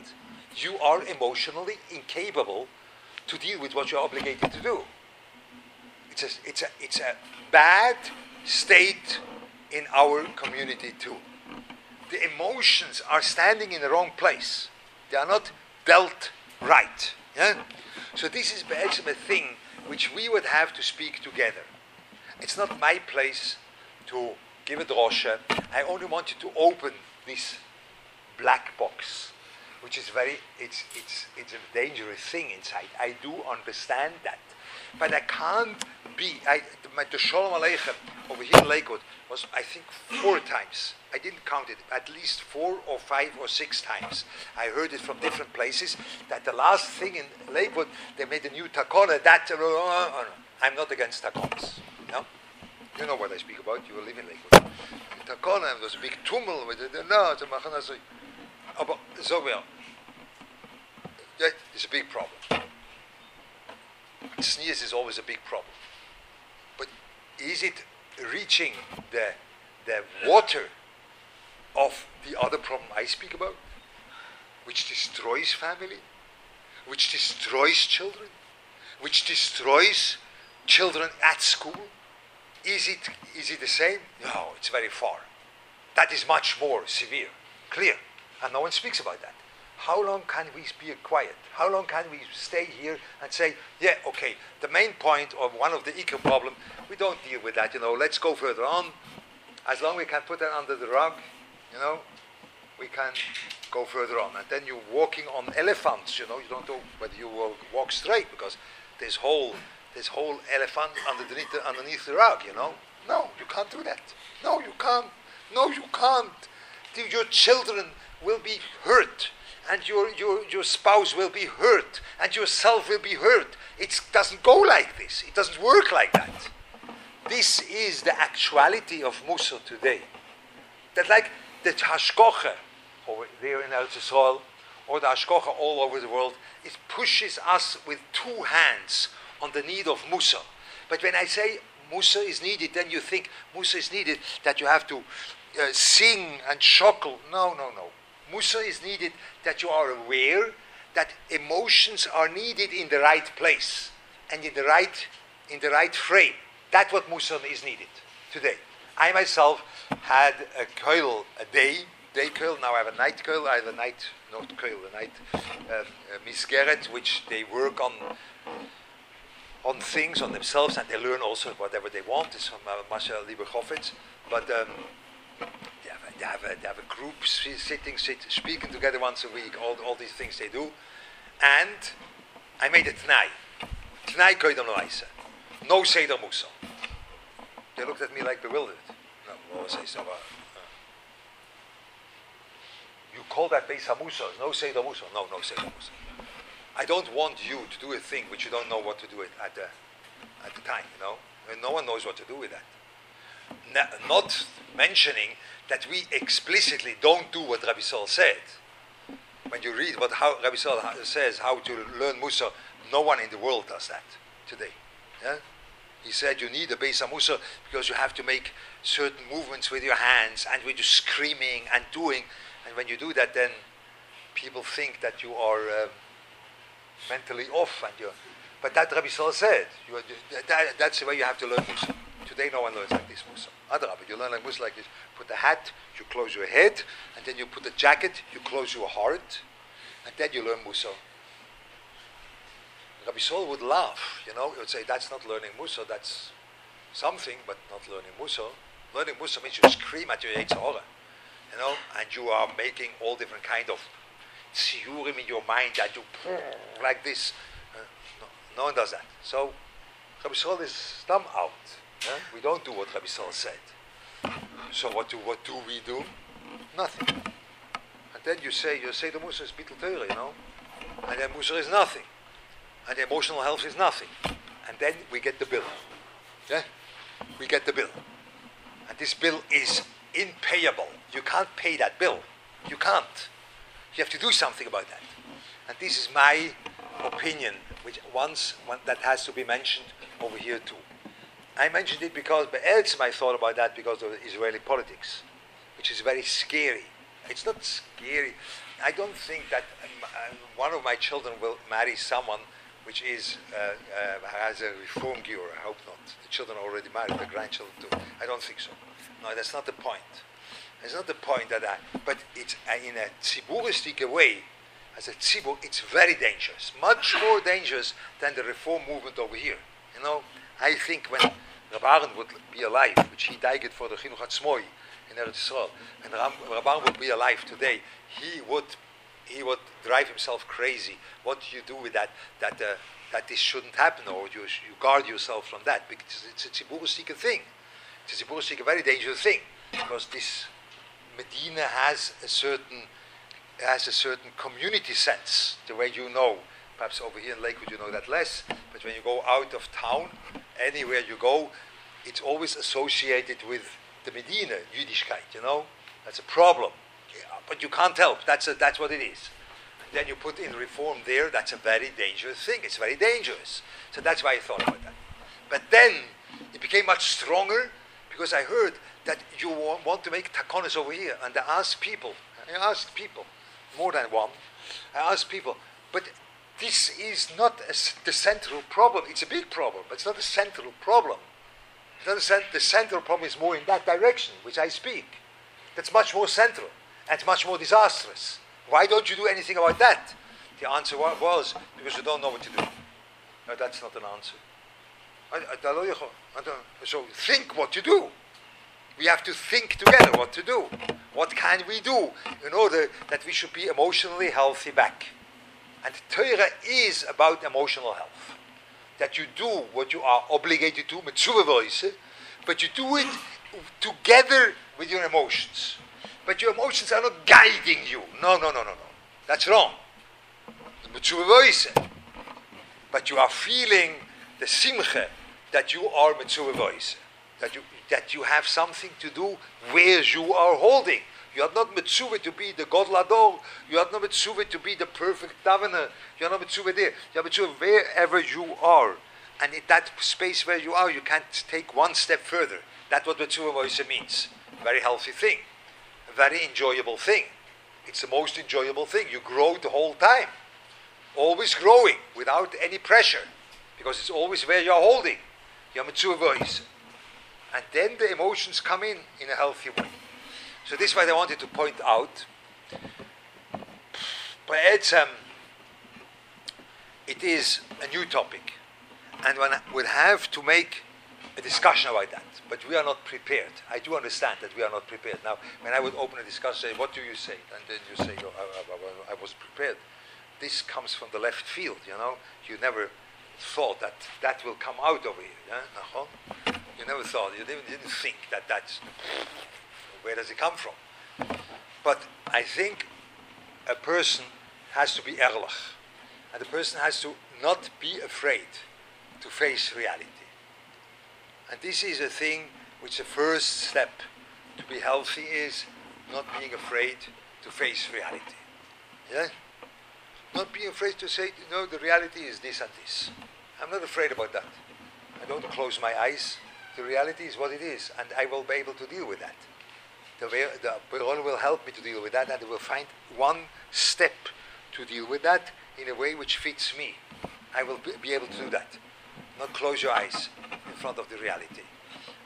You are emotionally incapable to deal with what you're obligated to do. It's a, it's a, it's a bad state in our community too. The emotions are standing in the wrong place. They are not dealt right. Yeah? So this is a thing which we would have to speak together. It's not my place to give a drosha. I only wanted to open this black box, which is very, it's, it's, it's a dangerous thing inside. I do understand that. But I can't be, I, my, the Shalom Aleichem over here in Lakewood was, I think, four times. I didn't count it, at least four or five or six times. I heard it from different places that the last thing in Lakewood, they made a new takona. That, uh, I'm not against takonas. No? You know what I speak about. You live in Lakewood. The takona was a big tumult with it. No, it's a machana. So well. It's a big problem. Sneeze is always a big problem. But is it reaching the, the water of the other problem I speak about, which destroys family, which destroys children, which destroys children at school? Is it, is it the same? No, it's very far. That is much more severe, clear, and no one speaks about that. How long can we be quiet? How long can we stay here and say, yeah, okay, the main point or one of the eco problem, we don't deal with that, you know, let's go further on. As long as we can put that under the rug, you know, we can go further on. And then you're walking on elephants, you know, you don't know whether you will walk straight because this whole this whole elephant underneath the, underneath the rug, you know. No, you can't do that. No, you can't. No, you can't. Your children will be hurt, and your, your, your spouse will be hurt, and yourself will be hurt. It doesn't go like this. It doesn't work like that. This is the actuality of Musa today. That like the hashkoche over there in Eretz or the hashkoche all over the world, it pushes us with two hands on the need of Musa. But when I say Musa is needed, then you think Musa is needed that you have to uh, sing and chuckle. No, no, no. Musa is needed that you are aware that emotions are needed in the right place and in the right in the right frame. That's what Musa is needed today. I myself had a coil a day, day coil. Now I have a night coil. I have a night, not coil, a night uh, uh, misgeret, which they work on on things, on themselves, and they learn also whatever they want. It's from uh, Masha. But um, they, have a, they, have a, group sitting, sit, speaking together once a week, all, all these things they do. And I made a Tnai. Tnai Koidam Loaisa. No Seder Musa. They looked at me like bewildered. No, what was I uh, You call that Beis Hamusa? No Seder Musa. No, no Seder Musa. I don't want you to do a thing which you don't know what to do at the, at the time, you know? And no one knows what to do with that. not mentioning that we explicitly don't do what Rabbi Saul said. When you read what how Rabbi Saul says how to learn Musa, no one in the world does that today. Yeah? He said you need a Beis Musa because you have to make certain movements with your hands and with you screaming and doing. And when you do that, then people think that you are uh, mentally off. And you but that Rabbi Saul said, you are, that, that's the way you have to learn Musa. Today no one learns like this Musa. But you learn like Musa like this. Put the hat, you close your head, and then you put the jacket, you close your heart, and then you learn Musa. Rabbi Saul would laugh, you know, he would say, that's not learning Musa, that's something, but not learning Musa. Learning Musa means you scream at your Yetzer Hara, you know, and you are making all different kind of tziyurim in your mind that you like this. Uh, no, no, one does that. So Rabbi Saul is dumb out. Yeah? We don't do what Rabbi Saul said. So what do what do we do? Nothing. And then you say you say the Musa is Bittul Torah, you know, and then Musa is nothing, and the emotional health is nothing, and then we get the bill. Yeah, we get the bill, and this bill is impayable. You can't pay that bill. You can't. You have to do something about that. And this is my opinion, which once that has to be mentioned over here too. I mentioned it because but else I thought about that because of Israeli politics, which is very scary. It's not scary. I don't think that um, one of my children will marry someone which is uh, uh, has a reform gear. I hope not. The children are already married, the grandchildren too. I don't think so. No, that's not the point. It's not the point that I, but it's uh, in a tziburistic way, as a tzibur, it's very dangerous, much more dangerous than the reform movement over here. You know, I think when Rab Aaron would be alive, which he died for the Chinuch Hatzmoi in Eretz Yisrael, and Rab, Aaron would be alive today, he would he would drive himself crazy. What do you do with that? That uh, that this shouldn't happen, or you, you guard yourself from that because it's a tziburistic thing. It's a tziburistic, a very dangerous thing because this Medina has a certain has a certain community sense, the way you know. Perhaps over here in Lakewood you know that less, but when you go out of town, anywhere you go, it's always associated with the Medina, Yiddishkeit, you know? That's a problem. Yeah, but you can't help. That's, a, that's what it is. Then you put in reform there, that's a very dangerous thing. It's very dangerous. So that's why I thought about that. But then it became much stronger because I heard that you want to make takonis over here. And I asked people, I asked people, more than one, I asked people, but this is not a, the central problem. It's a big problem, but it's not the central problem. The central problem is more in that direction, which I speak. That's much more central and much more disastrous. Why don't you do anything about that? The answer was because you don't know what to do. No, that's not an answer. So think what to do. We have to think together what to do. What can we do in order that we should be emotionally healthy back? And Torah is about emotional health. That you do what you are obligated to, but you do it together with your emotions. But your emotions are not guiding you. No, no, no, no, no. That's wrong. But you are feeling the simcha that you are mitzvah that you that you have something to do where you are holding. You are not mitzvah to be the God Lador. You are not mitzvah to be the perfect davener. You are not mitzvah there. You are mitzvah wherever you are. And in that space where you are, you can't take one step further. That's what mitzvah moise means. Very healthy thing. Very enjoyable thing. It's the most enjoyable thing. You grow the whole time. Always growing without any pressure. Because it's always where you're holding. Your mitzvah voice. And then the emotions come in in a healthy way. So this is what I wanted to point out. But it is a new topic. And one would have to make a discussion about that. But we are not prepared. I do understand that we are not prepared. Now, when I would open a discussion, say, what do you say? And then you say, oh, I, I, I was prepared. This comes from the left field, you know. You never thought that that will come out over here. Yeah? You never thought, you didn't, didn't think that that's, where does it come from? But I think a person has to be erlich. And the person has to not be afraid to face reality. And this is a thing which the first step to be healthy is not being afraid to face reality. Yeah? Not being afraid to say, no, the reality is this and this. I'm not afraid about that. I don't close my eyes. The reality is what it is, and I will be able to deal with that. The, way, the Beron will help me to deal with that, and will find one step to deal with that in a way which fits me. I will be able to do that. Not close your eyes in front of the reality.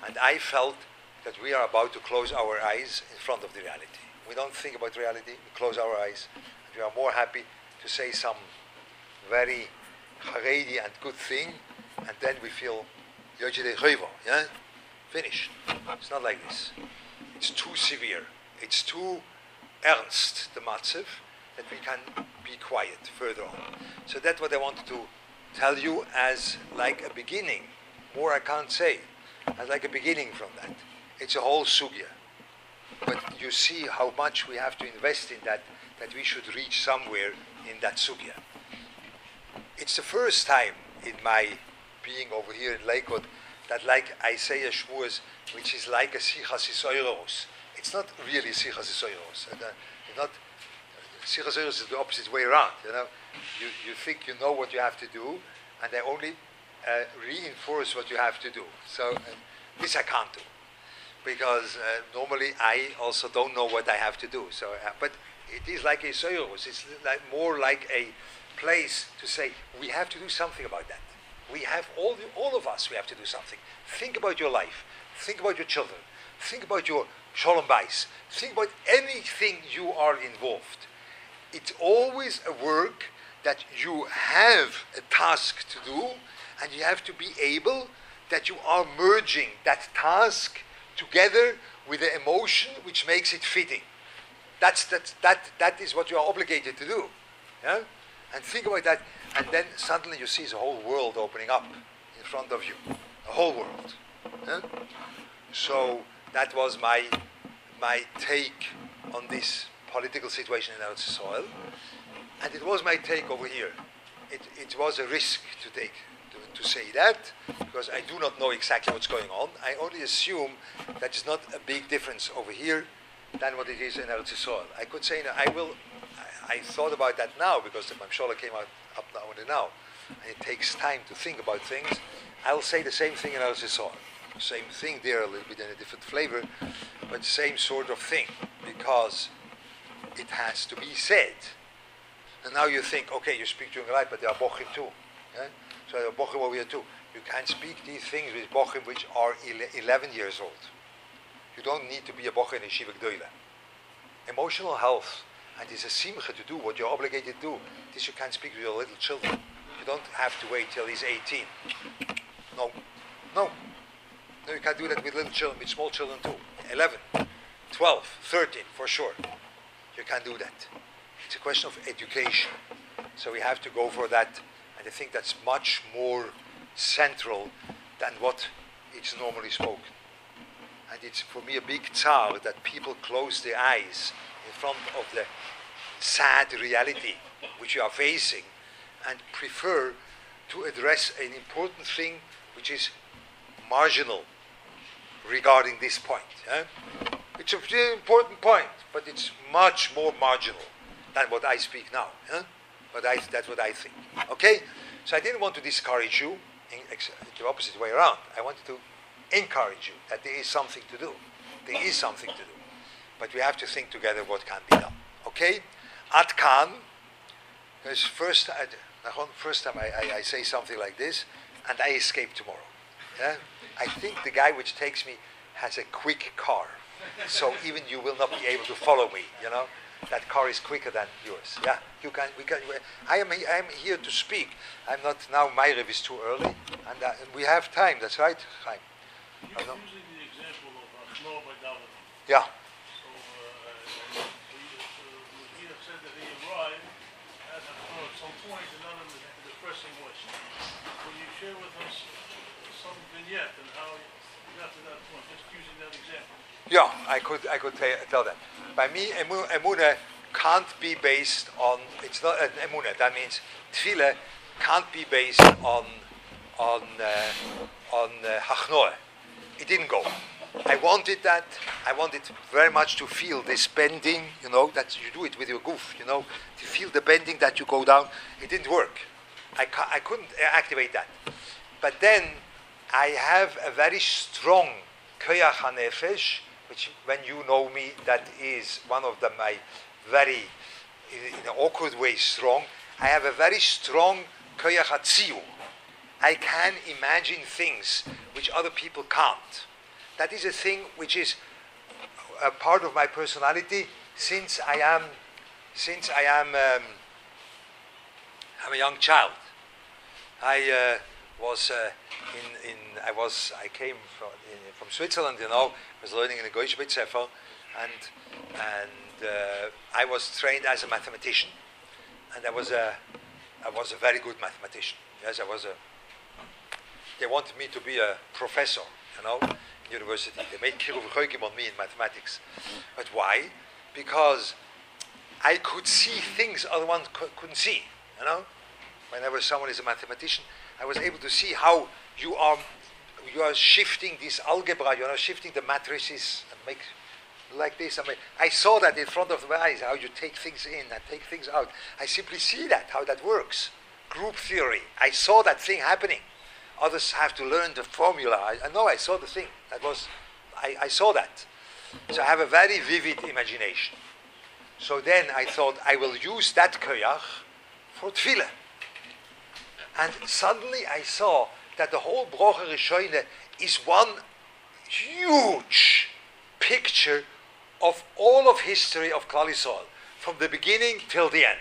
And I felt that we are about to close our eyes in front of the reality. We don't think about reality, we close our eyes. And we are more happy to say some very Haredi and good thing, and then we feel yeah? Finished. It's not like this. It's too severe. It's too ernst, the matziv, that we can be quiet further on. So that's what I wanted to tell you as like a beginning. More I can't say. As like a beginning from that. It's a whole sugya. But you see how much we have to invest in that, that we should reach somewhere in that sugya. It's the first time in my being over here in Lakewood that like I say a shmuz, which is like a sichas isoiros. It's not really sichas isoiros. Uh, not sichas isoiros is the opposite way around. You know, you, you think you know what you have to do, and they only uh, reinforce what you have to do. So uh, this I can't do because uh, normally I also don't know what I have to do. So, uh, but it is like a soiros. It's like more like a place to say we have to do something about that. We have all, the, all of us, we have to do something. Think about your life. Think about your children. Think about your shalom bais. Think about anything you are involved. It's always a work that you have a task to do, and you have to be able that you are merging that task together with the emotion which makes it fitting. That's, that, that, that is what you are obligated to do. Yeah? And think about that and then suddenly you see the whole world opening up in front of you. The whole world. So that was my, my take on this political situation in our soil. And it was my take over here. It, it was a risk to take, to, to say that, because I do not know exactly what's going on. I only assume that it's not a big difference over here than what it is in Eretz Yisrael. I could say, I will, I, I thought about that now because the Mamshola came out up now and now. And it takes time to think about things. I'll say the same thing in Al Same thing there, a little bit in a different flavor, but same sort of thing, because it has to be said. And now you think, okay, you speak during life, but there are bochim too. Yeah? So there are bochim over here too. You can't speak these things with bochim which are 11 years old. You don't need to be a bochim in Shiva Gdoila. Emotional health and it's a simcha to do what you're obligated to do. This you can't speak to your little children. You don't have to wait till he's 18. No, no. No, you can't do that with little children, with small children too. 11, 12, 13, for sure. You can't do that. It's a question of education. So we have to go for that. And I think that's much more central than what is normally spoken. And it's for me a big tsar that people close their eyes in front of the sad reality which you are facing and prefer to address an important thing which is marginal regarding this point. Eh? It's a very important point, but it's much more marginal than what I speak now. Huh? But I, that's what I think. Okay? So I didn't want to discourage you, in, ex- the opposite way around. I wanted to encourage you that there is something to do. There is something to do. But we have to think together what can be done. Okay? At Khan, first, I, first time I, I, I, say something like this, and I escape tomorrow. Yeah? I think the guy which takes me has a quick car, so even you will not be able to follow me. You know, that car is quicker than yours. Yeah, you can. We can. I am. I am here to speak. I'm not now. My rev is too early, and uh, we have time. That's right, Chaim. Using the example of by David. Yeah. So, uh, uh, said that he arrived at some point and none of the pressing was. Will you share with us vignette and how to that point, just using that example? Yeah, I could, I could tell tell that. By me, emuna can't be based on. It's not an emuna. That means tefillah can't be based on on uh, on uh, It didn't go. I wanted that. I wanted very much to feel this bending. You know that you do it with your goof. You know to feel the bending that you go down. It didn't work. I, ca- I couldn't activate that. But then I have a very strong koyach hanefesh, which when you know me, that is one of the, my very, in an awkward way, strong. I have a very strong koyach hatziu. I can imagine things which other people can't. That is a thing which is a part of my personality since I am, since I am, um, I'm a young child. I uh, was uh, in, in I was I came from, in, from Switzerland, you know, I was learning in the Goethe Sefer, and and uh, I was trained as a mathematician, and I was a I was a very good mathematician. Yes, I was a. They wanted me to be a professor, you know, in university. They made Kiruv on me in mathematics, but why? Because I could see things other ones couldn't see, you know whenever someone is a mathematician, I was able to see how you are you are shifting this algebra, you are shifting the matrices and make like this. I mean, I saw that in front of my eyes, how you take things in and take things out. I simply see that, how that works. Group theory. I saw that thing happening. Others have to learn the formula. I, I know I saw the thing. That was, I, I saw that. So I have a very vivid imagination. So then I thought I will use that koyach for tefillah. And suddenly I saw that the whole Brocha Rishoyne is one huge picture of all of history of Klal from the beginning till the end.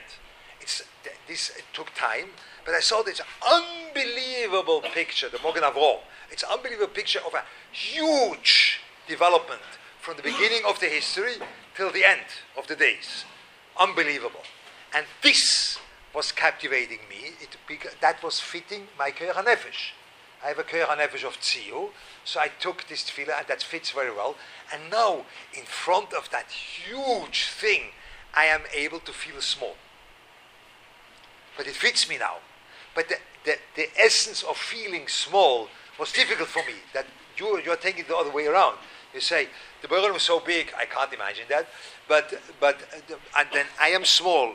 It's, this it took time, but I saw this unbelievable picture, the Mogen Avraham. It's an unbelievable picture of a huge development from the beginning of the history till the end of the days. Unbelievable. And this was captivating me. It, that was fitting my Koyach HaNefesh. I have a Koyach HaNefesh of Tziu, so I took this tefillah and that fits very well. And now, in front of that huge thing, I am able to feel small. But it fits me now. But the, the, the essence of feeling small was difficult for me. That you, you're taking it the other way around. You say, the burden was so big, I can't imagine that. But, but uh, and then I am small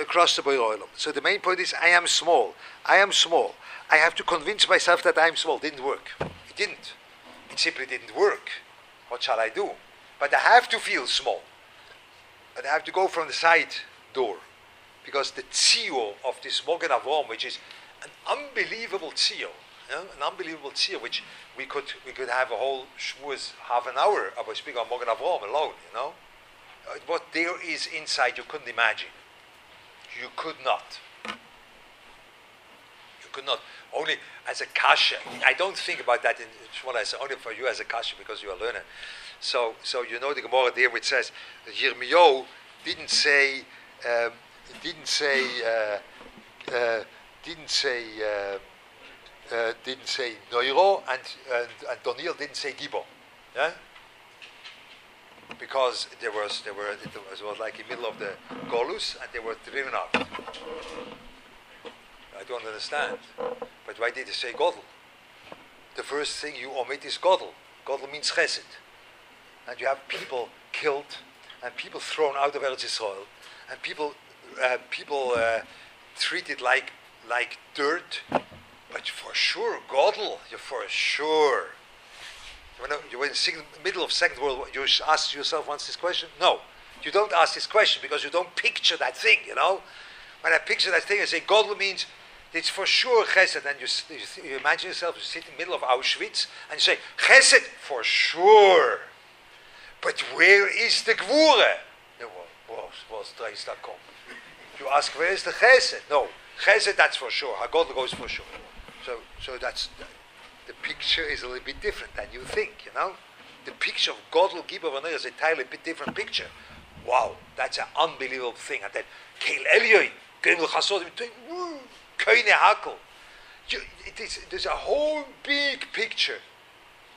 across the Olam. So the main point is I am small. I am small. I have to convince myself that I'm small. Didn't work. It didn't. It simply didn't work. What shall I do? But I have to feel small. But I have to go from the side door. Because the tzio of this Mogen Avraham, which is an unbelievable tzio, you know, an unbelievable tzio, which we could we could have a whole shmuz half an hour about speaking on Mogen Avraham alone, you know. Uh, what there is inside you couldn't imagine. You could not. You could not. Only as a kasha. I don't think about that in I say only for you as a kasha because you are a learner. So, so you know the Gemara there which says Yirmiyahu didn't say um, didn't say uh, uh, didn't say uh, uh didn't say Noiro and and, and Doniel didn't say Gibo. Yeah? Because there was there were it was, it was like in the middle of the Golus and they were driven out. I don't understand. But why did they say Godel? The first thing you omit is Godel. Godel means chesed. and you have people killed, and people thrown out of Eretz Yisrael, and people, uh, people uh, treated like, like dirt, but for sure, Godel, you for sure. Know, you were in the middle of Second World War, you ask yourself once this question? No. You don't ask this question because you don't picture that thing, you know? When I picture that thing, I say, Godel means it's for sure chesed. And you, you, you, imagine yourself, you sit in the middle of Auschwitz, and you say, chesed, for sure. But where is the gvure? You ask, where is the chesed? No, chesed, that's for sure. Hagod goes for sure. So, so that's, the picture is a little bit different than you think, you know? The picture of Godel Gibber is a entirely bit different picture. Wow, that's an unbelievable thing. And then, Keil Elyoin, Gimel Chasodim, Koine Hakel. There's a whole big picture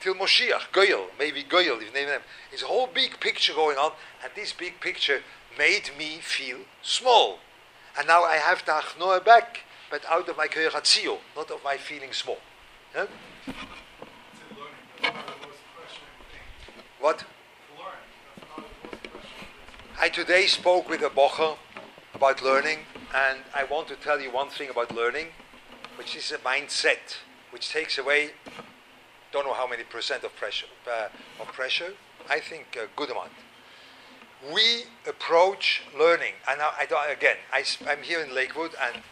till Moshiach, Goyal, maybe Goyal, if you name them. It's a whole big picture going on, and this big picture made me feel small. And now I have to achnoa back, but out of my koyachatzio, not of my feeling small. Yeah? What? I today spoke with a bocher about learning, and I want to tell you one thing about learning, which is a mindset, which takes away, don't know how many percent of pressure, uh, of pressure. I think a good amount. We approach learning, and I don't, again, I, am here in Lakewood, and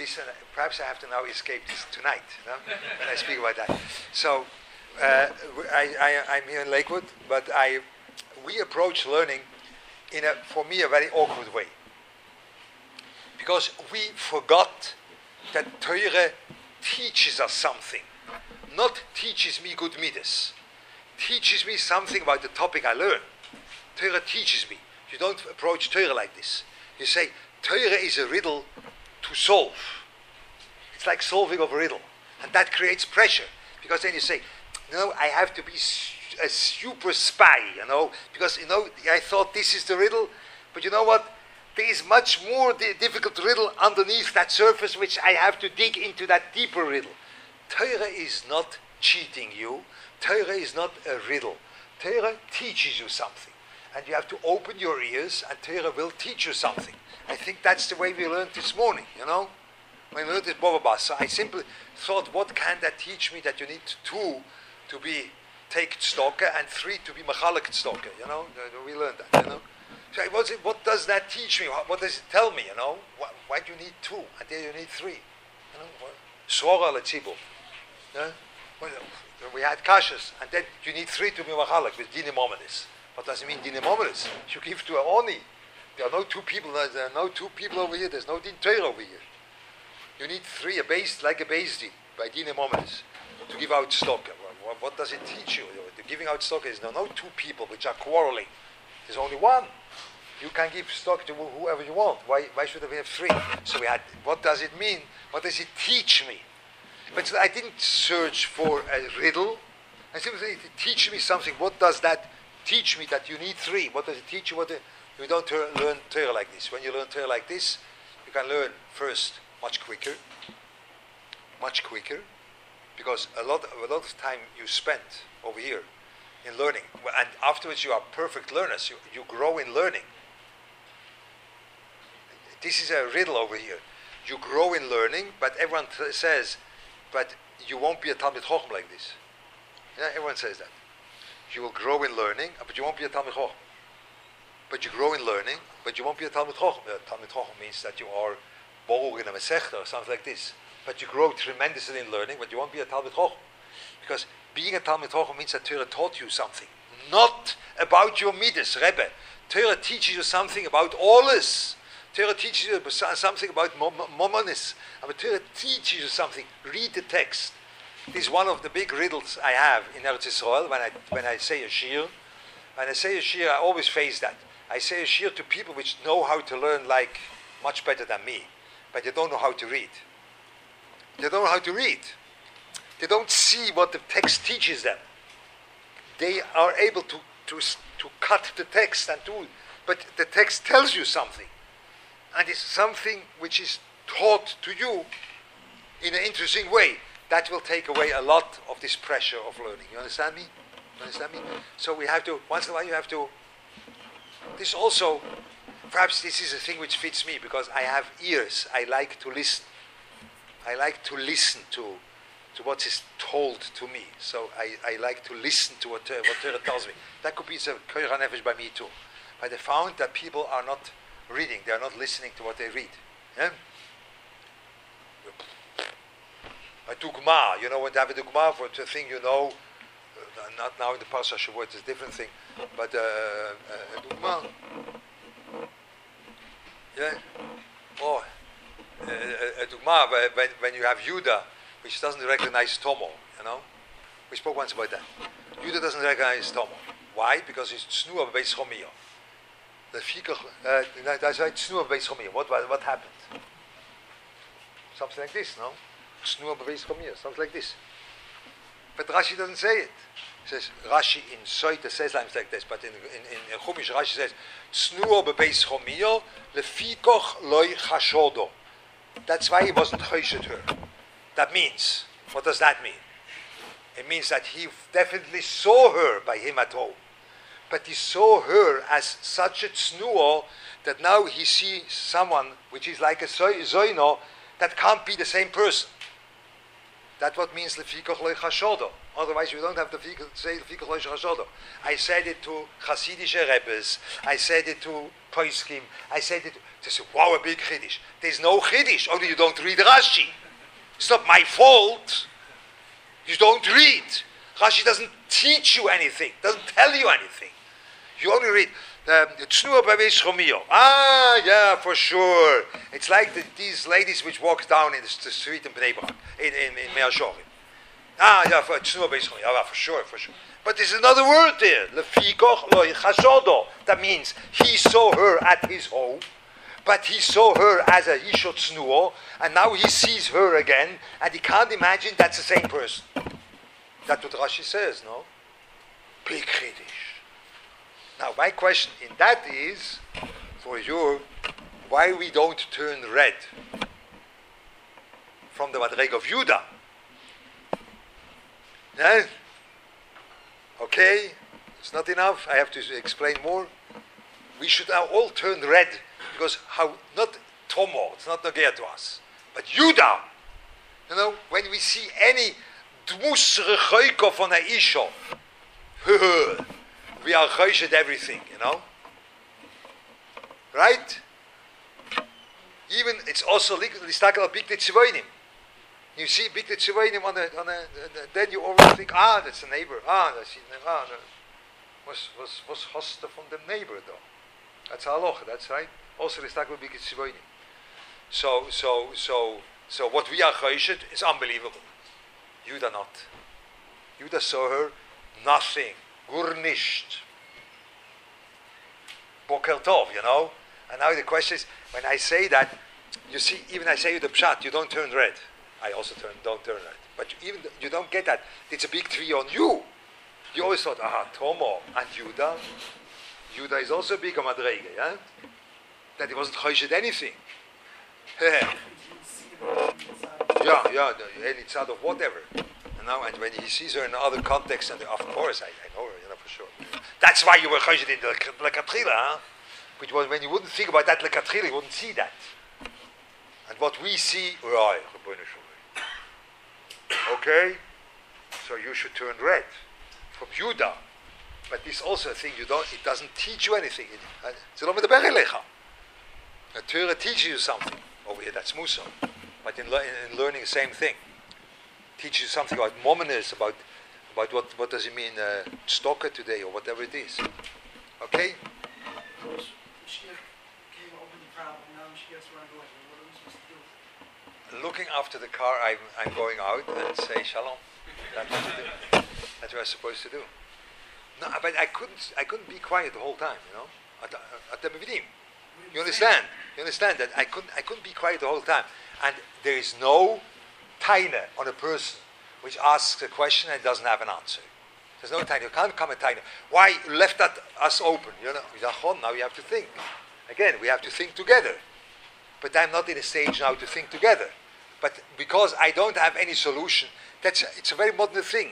this, uh, perhaps I have to now escape this tonight no? when I speak about that. So uh, I, I, I'm here in Lakewood, but I, we approach learning in a, for me, a very awkward way. Because we forgot that Torah teaches us something. Not teaches me good midas. Teaches me something about the topic I learn. Torah teaches me. You don't approach Torah like this. You say, Torah is a riddle to solve. It's like solving of a riddle. And that creates pressure. Because then you say, no, I have to be a super spy, you know, because, you know, I thought this is the riddle, but you know what? There is much more di- difficult riddle underneath that surface which I have to dig into that deeper riddle. Torah is not cheating you. Torah is not a riddle. Torah teaches you something. And you have to open your ears, and Torah will teach you something. I think that's the way we learned this morning, you know? When we learned this Basa, I simply thought, what can that teach me that you need two to be take tzedakah and three to be machalik tzedakah. You know, we learned that. You know, so it, what does that teach me? What does it tell me? You know, why, why do you need two and then you need three? You know, letzibur. Yeah? we had kashas, and then you need three to be machalik with dinim What does it mean dinim You give to a oni. There are no two people. Uh, there are no two people over here. There's no din over here. You need three, a base like a base din by dinim to give out stock. What, does it teach you? The giving out stock is no, no two people which are quarreling. There's only one. You can give stock to whoever you want. Why, why should we have three? So we had, what does it mean? What does it teach me? But I didn't search for a riddle. I simply say, teach me something. What does that teach me that you need three? What does it teach you? What the, you don't ter- learn Torah like this. When you learn Torah like this, you can learn first much quicker, much quicker, because a lot, a lot of time you spent over here in learning, and afterwards you are perfect learners. You, you grow in learning. This is a riddle over here. You grow in learning, but everyone t- says, but you won't be a Talmud Chochem like this. Yeah, everyone says that. You will grow in learning, but you won't be a Talmud Chochem. But you grow in learning, but you won't be a Talmud Chochem. Uh, Talmud Chochem means that you are born in a Masechta or something like this but you grow tremendously in learning, but you won't be a Talmud Chochem. Because being a Talmud Chochem means that Torah taught you something, not about your midas, Rebbe. Torah teaches you something about all this. Torah teaches you something about momonis. But Torah teaches you something. Read the text. This is one of the big riddles I have in Eretz Yisrael when I, when I say a shir. When I say a shir, I always face that. I say a shir to people which know how to learn like much better than me, but they don't know how to read. They don't know how to read. They don't see what the text teaches them. They are able to, to, to cut the text and do, but the text tells you something. And it's something which is taught to you in an interesting way. That will take away a lot of this pressure of learning. You understand me? You Understand me? So we have to, once in a while you have to, this also, perhaps this is a thing which fits me because I have ears. I like to listen. I like to listen to, to what is told to me. So I, I like to listen to what, Torah- what Torah tells me. That could be a koyra nefesh by me too. But I found that people are not reading. They are not listening to what they read. Yeah? A dugma, you know, when they have a dugma for a thing you know, uh, not now in the Pasha Shavuot, it's a different thing, but uh, uh, a dugma. Yeah? Oh, uh, a, dugma, when, when you have Yuda, which doesn't recognize Tomo, you know? We spoke once about that. Yuda doesn't recognize Tomo. Why? Because it's Tznuah Beis Chomiyah. The uh, that's right, Tznuah Beis Chomiyah. What, what, what happened? Something like this, no? Tznuah Beis Chomiyah, something like this. But Rashi doesn't say it. He says, Rashi in Soita says lines like this, but in, in, in, Chumash Rashi says, Tznuah Beis Chomiyah, Lefikoch Loi Chashodo. That's why he wasn't choshed her. That means, what does that mean? It means that he definitely saw her by him at home. But he saw her as such a tznuo that now he sees someone which is like a zoino that can't be the same person. That's what means lefikoch loy. Otherwise, you don't have to say lefikoch loy. I said it to Hasidische Rebbes. I said it to Poiskim. I said it. They say, "Wow, a big chiddush." There's no chiddush. Only you don't read Rashi. It's not my fault. You don't read. Rashi doesn't teach you anything. Doesn't tell you anything. You only read. Um, Tznuah Babeis Chomio. Ah, yeah, for sure. It's like the, these ladies which walk down in the, street in Bnei Brak, in, in, in Mea Shorim. Ah, yeah, for Tznuah Babeis Chomio. Yeah, for sure, for sure. But there's another word there. Lefikoch loy chashodo. That means he saw her at his home, but he saw her as a Yishot Tznuah, and now he sees her again, and he can't imagine that's the same person. That's what Rashi says, no? Big Chiddush. Now, my question in that is, for you, why we don't turn red from the Madreg of Judah? Yeah? Okay, it's not enough. I have to explain more. We should now all turn red because how not Tomo, it's not Nogea to us, but Judah. You know, when we see any dmus rechoiko von a isho, we are choished everything, you know. Right? Even it's also listakel big tzvoinim. You see big tzvoinim on a on a, then you always think, ah, that's a neighbor. Ah, that's a neighbor. ah, that was was was hoste from the neighbor though. That's halacha. That's right. Also listakel big tzvoinim. So so so so what we are choished is unbelievable. Judah not. Judah saw her nothing. Gur nicht. Boker tov, you know? And now the question is, when I say that, you see, even I say you the pshat, you don't turn red. I also turn, don't turn red. But you, even you don't get that. It's a big tree on you. You always thought, aha, Tomo and Judah. Judah is also big on Madrege, yeah? That he wasn't choished anything. Yeah, yeah, any tzad of whatever. And now, and when he sees her in other contexts, and of course, I, I know her, sure. That's why you were chayshit in the lekatchila? Which was when you wouldn't think about that lekatchila, you wouldn't see that. And what we see, okay, so you should turn red from Judah. But this also a thing you don't. It doesn't teach you anything. It's not the Torah teaches you something. Over here, that's Mussar. But in, lear- in learning the same thing, teaches you something about mominus, about about what, what does it mean uh, stalker today or whatever it is. Okay? Looking after the car, I'm, I'm going out and say shalom. That's what, do. That's what I'm supposed to do. No, but I couldn't. I couldn't be quiet the whole time. You know. At, the. You understand? You understand that I couldn't. I couldn't be quiet the whole time. And there is no tainer on a person which asks a question and doesn't have an answer. There's no tainer. You can't come a tainer. Why you left that us open? You know. Now you have to think. Again, we have to think together. But I'm not in a stage now to think together. But because I don't have any solution, that's it's a very modern thing.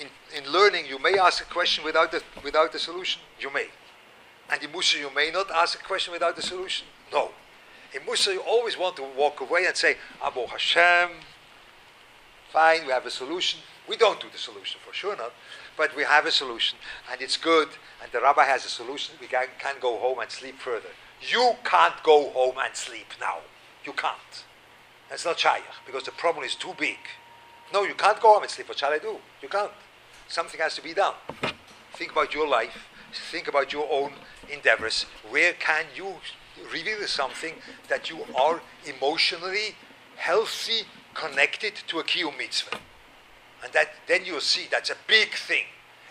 in, in learning, you may ask a question without the, without the solution. You may. And in Mussar, you may not ask a question without the solution. No. In Mussar, you always want to walk away and say, Abu Hashem, fine, we have a solution. We don't do the solution, for sure not. But we have a solution, and it's good, and the rabbi has a solution. We can, can go home and sleep further. You can't go home and sleep now. You can't. That's not shaykh, because the problem is too big. No, you can't go home and sleep. What shall I do? You can't. Something has to be done. Think about your life. Think about your own endeavors. Where can you reveal something that you are emotionally healthy, connected to a kiyum mitzvah? And that then you'll see that's a big thing.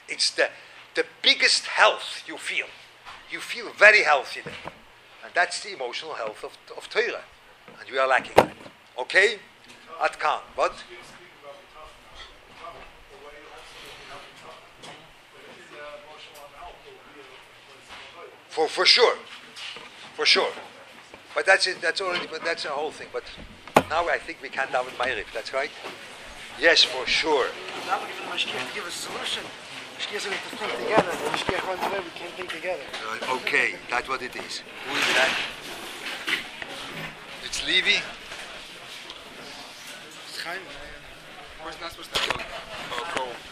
It's the, the biggest health you feel. You feel very healthy then. And that's the emotional health of, of Torah. And we are lacking that. Okay? Atkan. What? For, for sure. For sure. But that's it, that's already but that's a whole thing. But now I think we can't daven Ma'ariv, that's right? Yes, for sure. Now we're giving the Mashgiach to give us a solution. Mashgiach's going to think together. The Mashgiach runs away, we can't think together. Uh, okay, that's what it is. Who is that? It's Levi. Where's not supposed to go? Oh, cool. For meeting.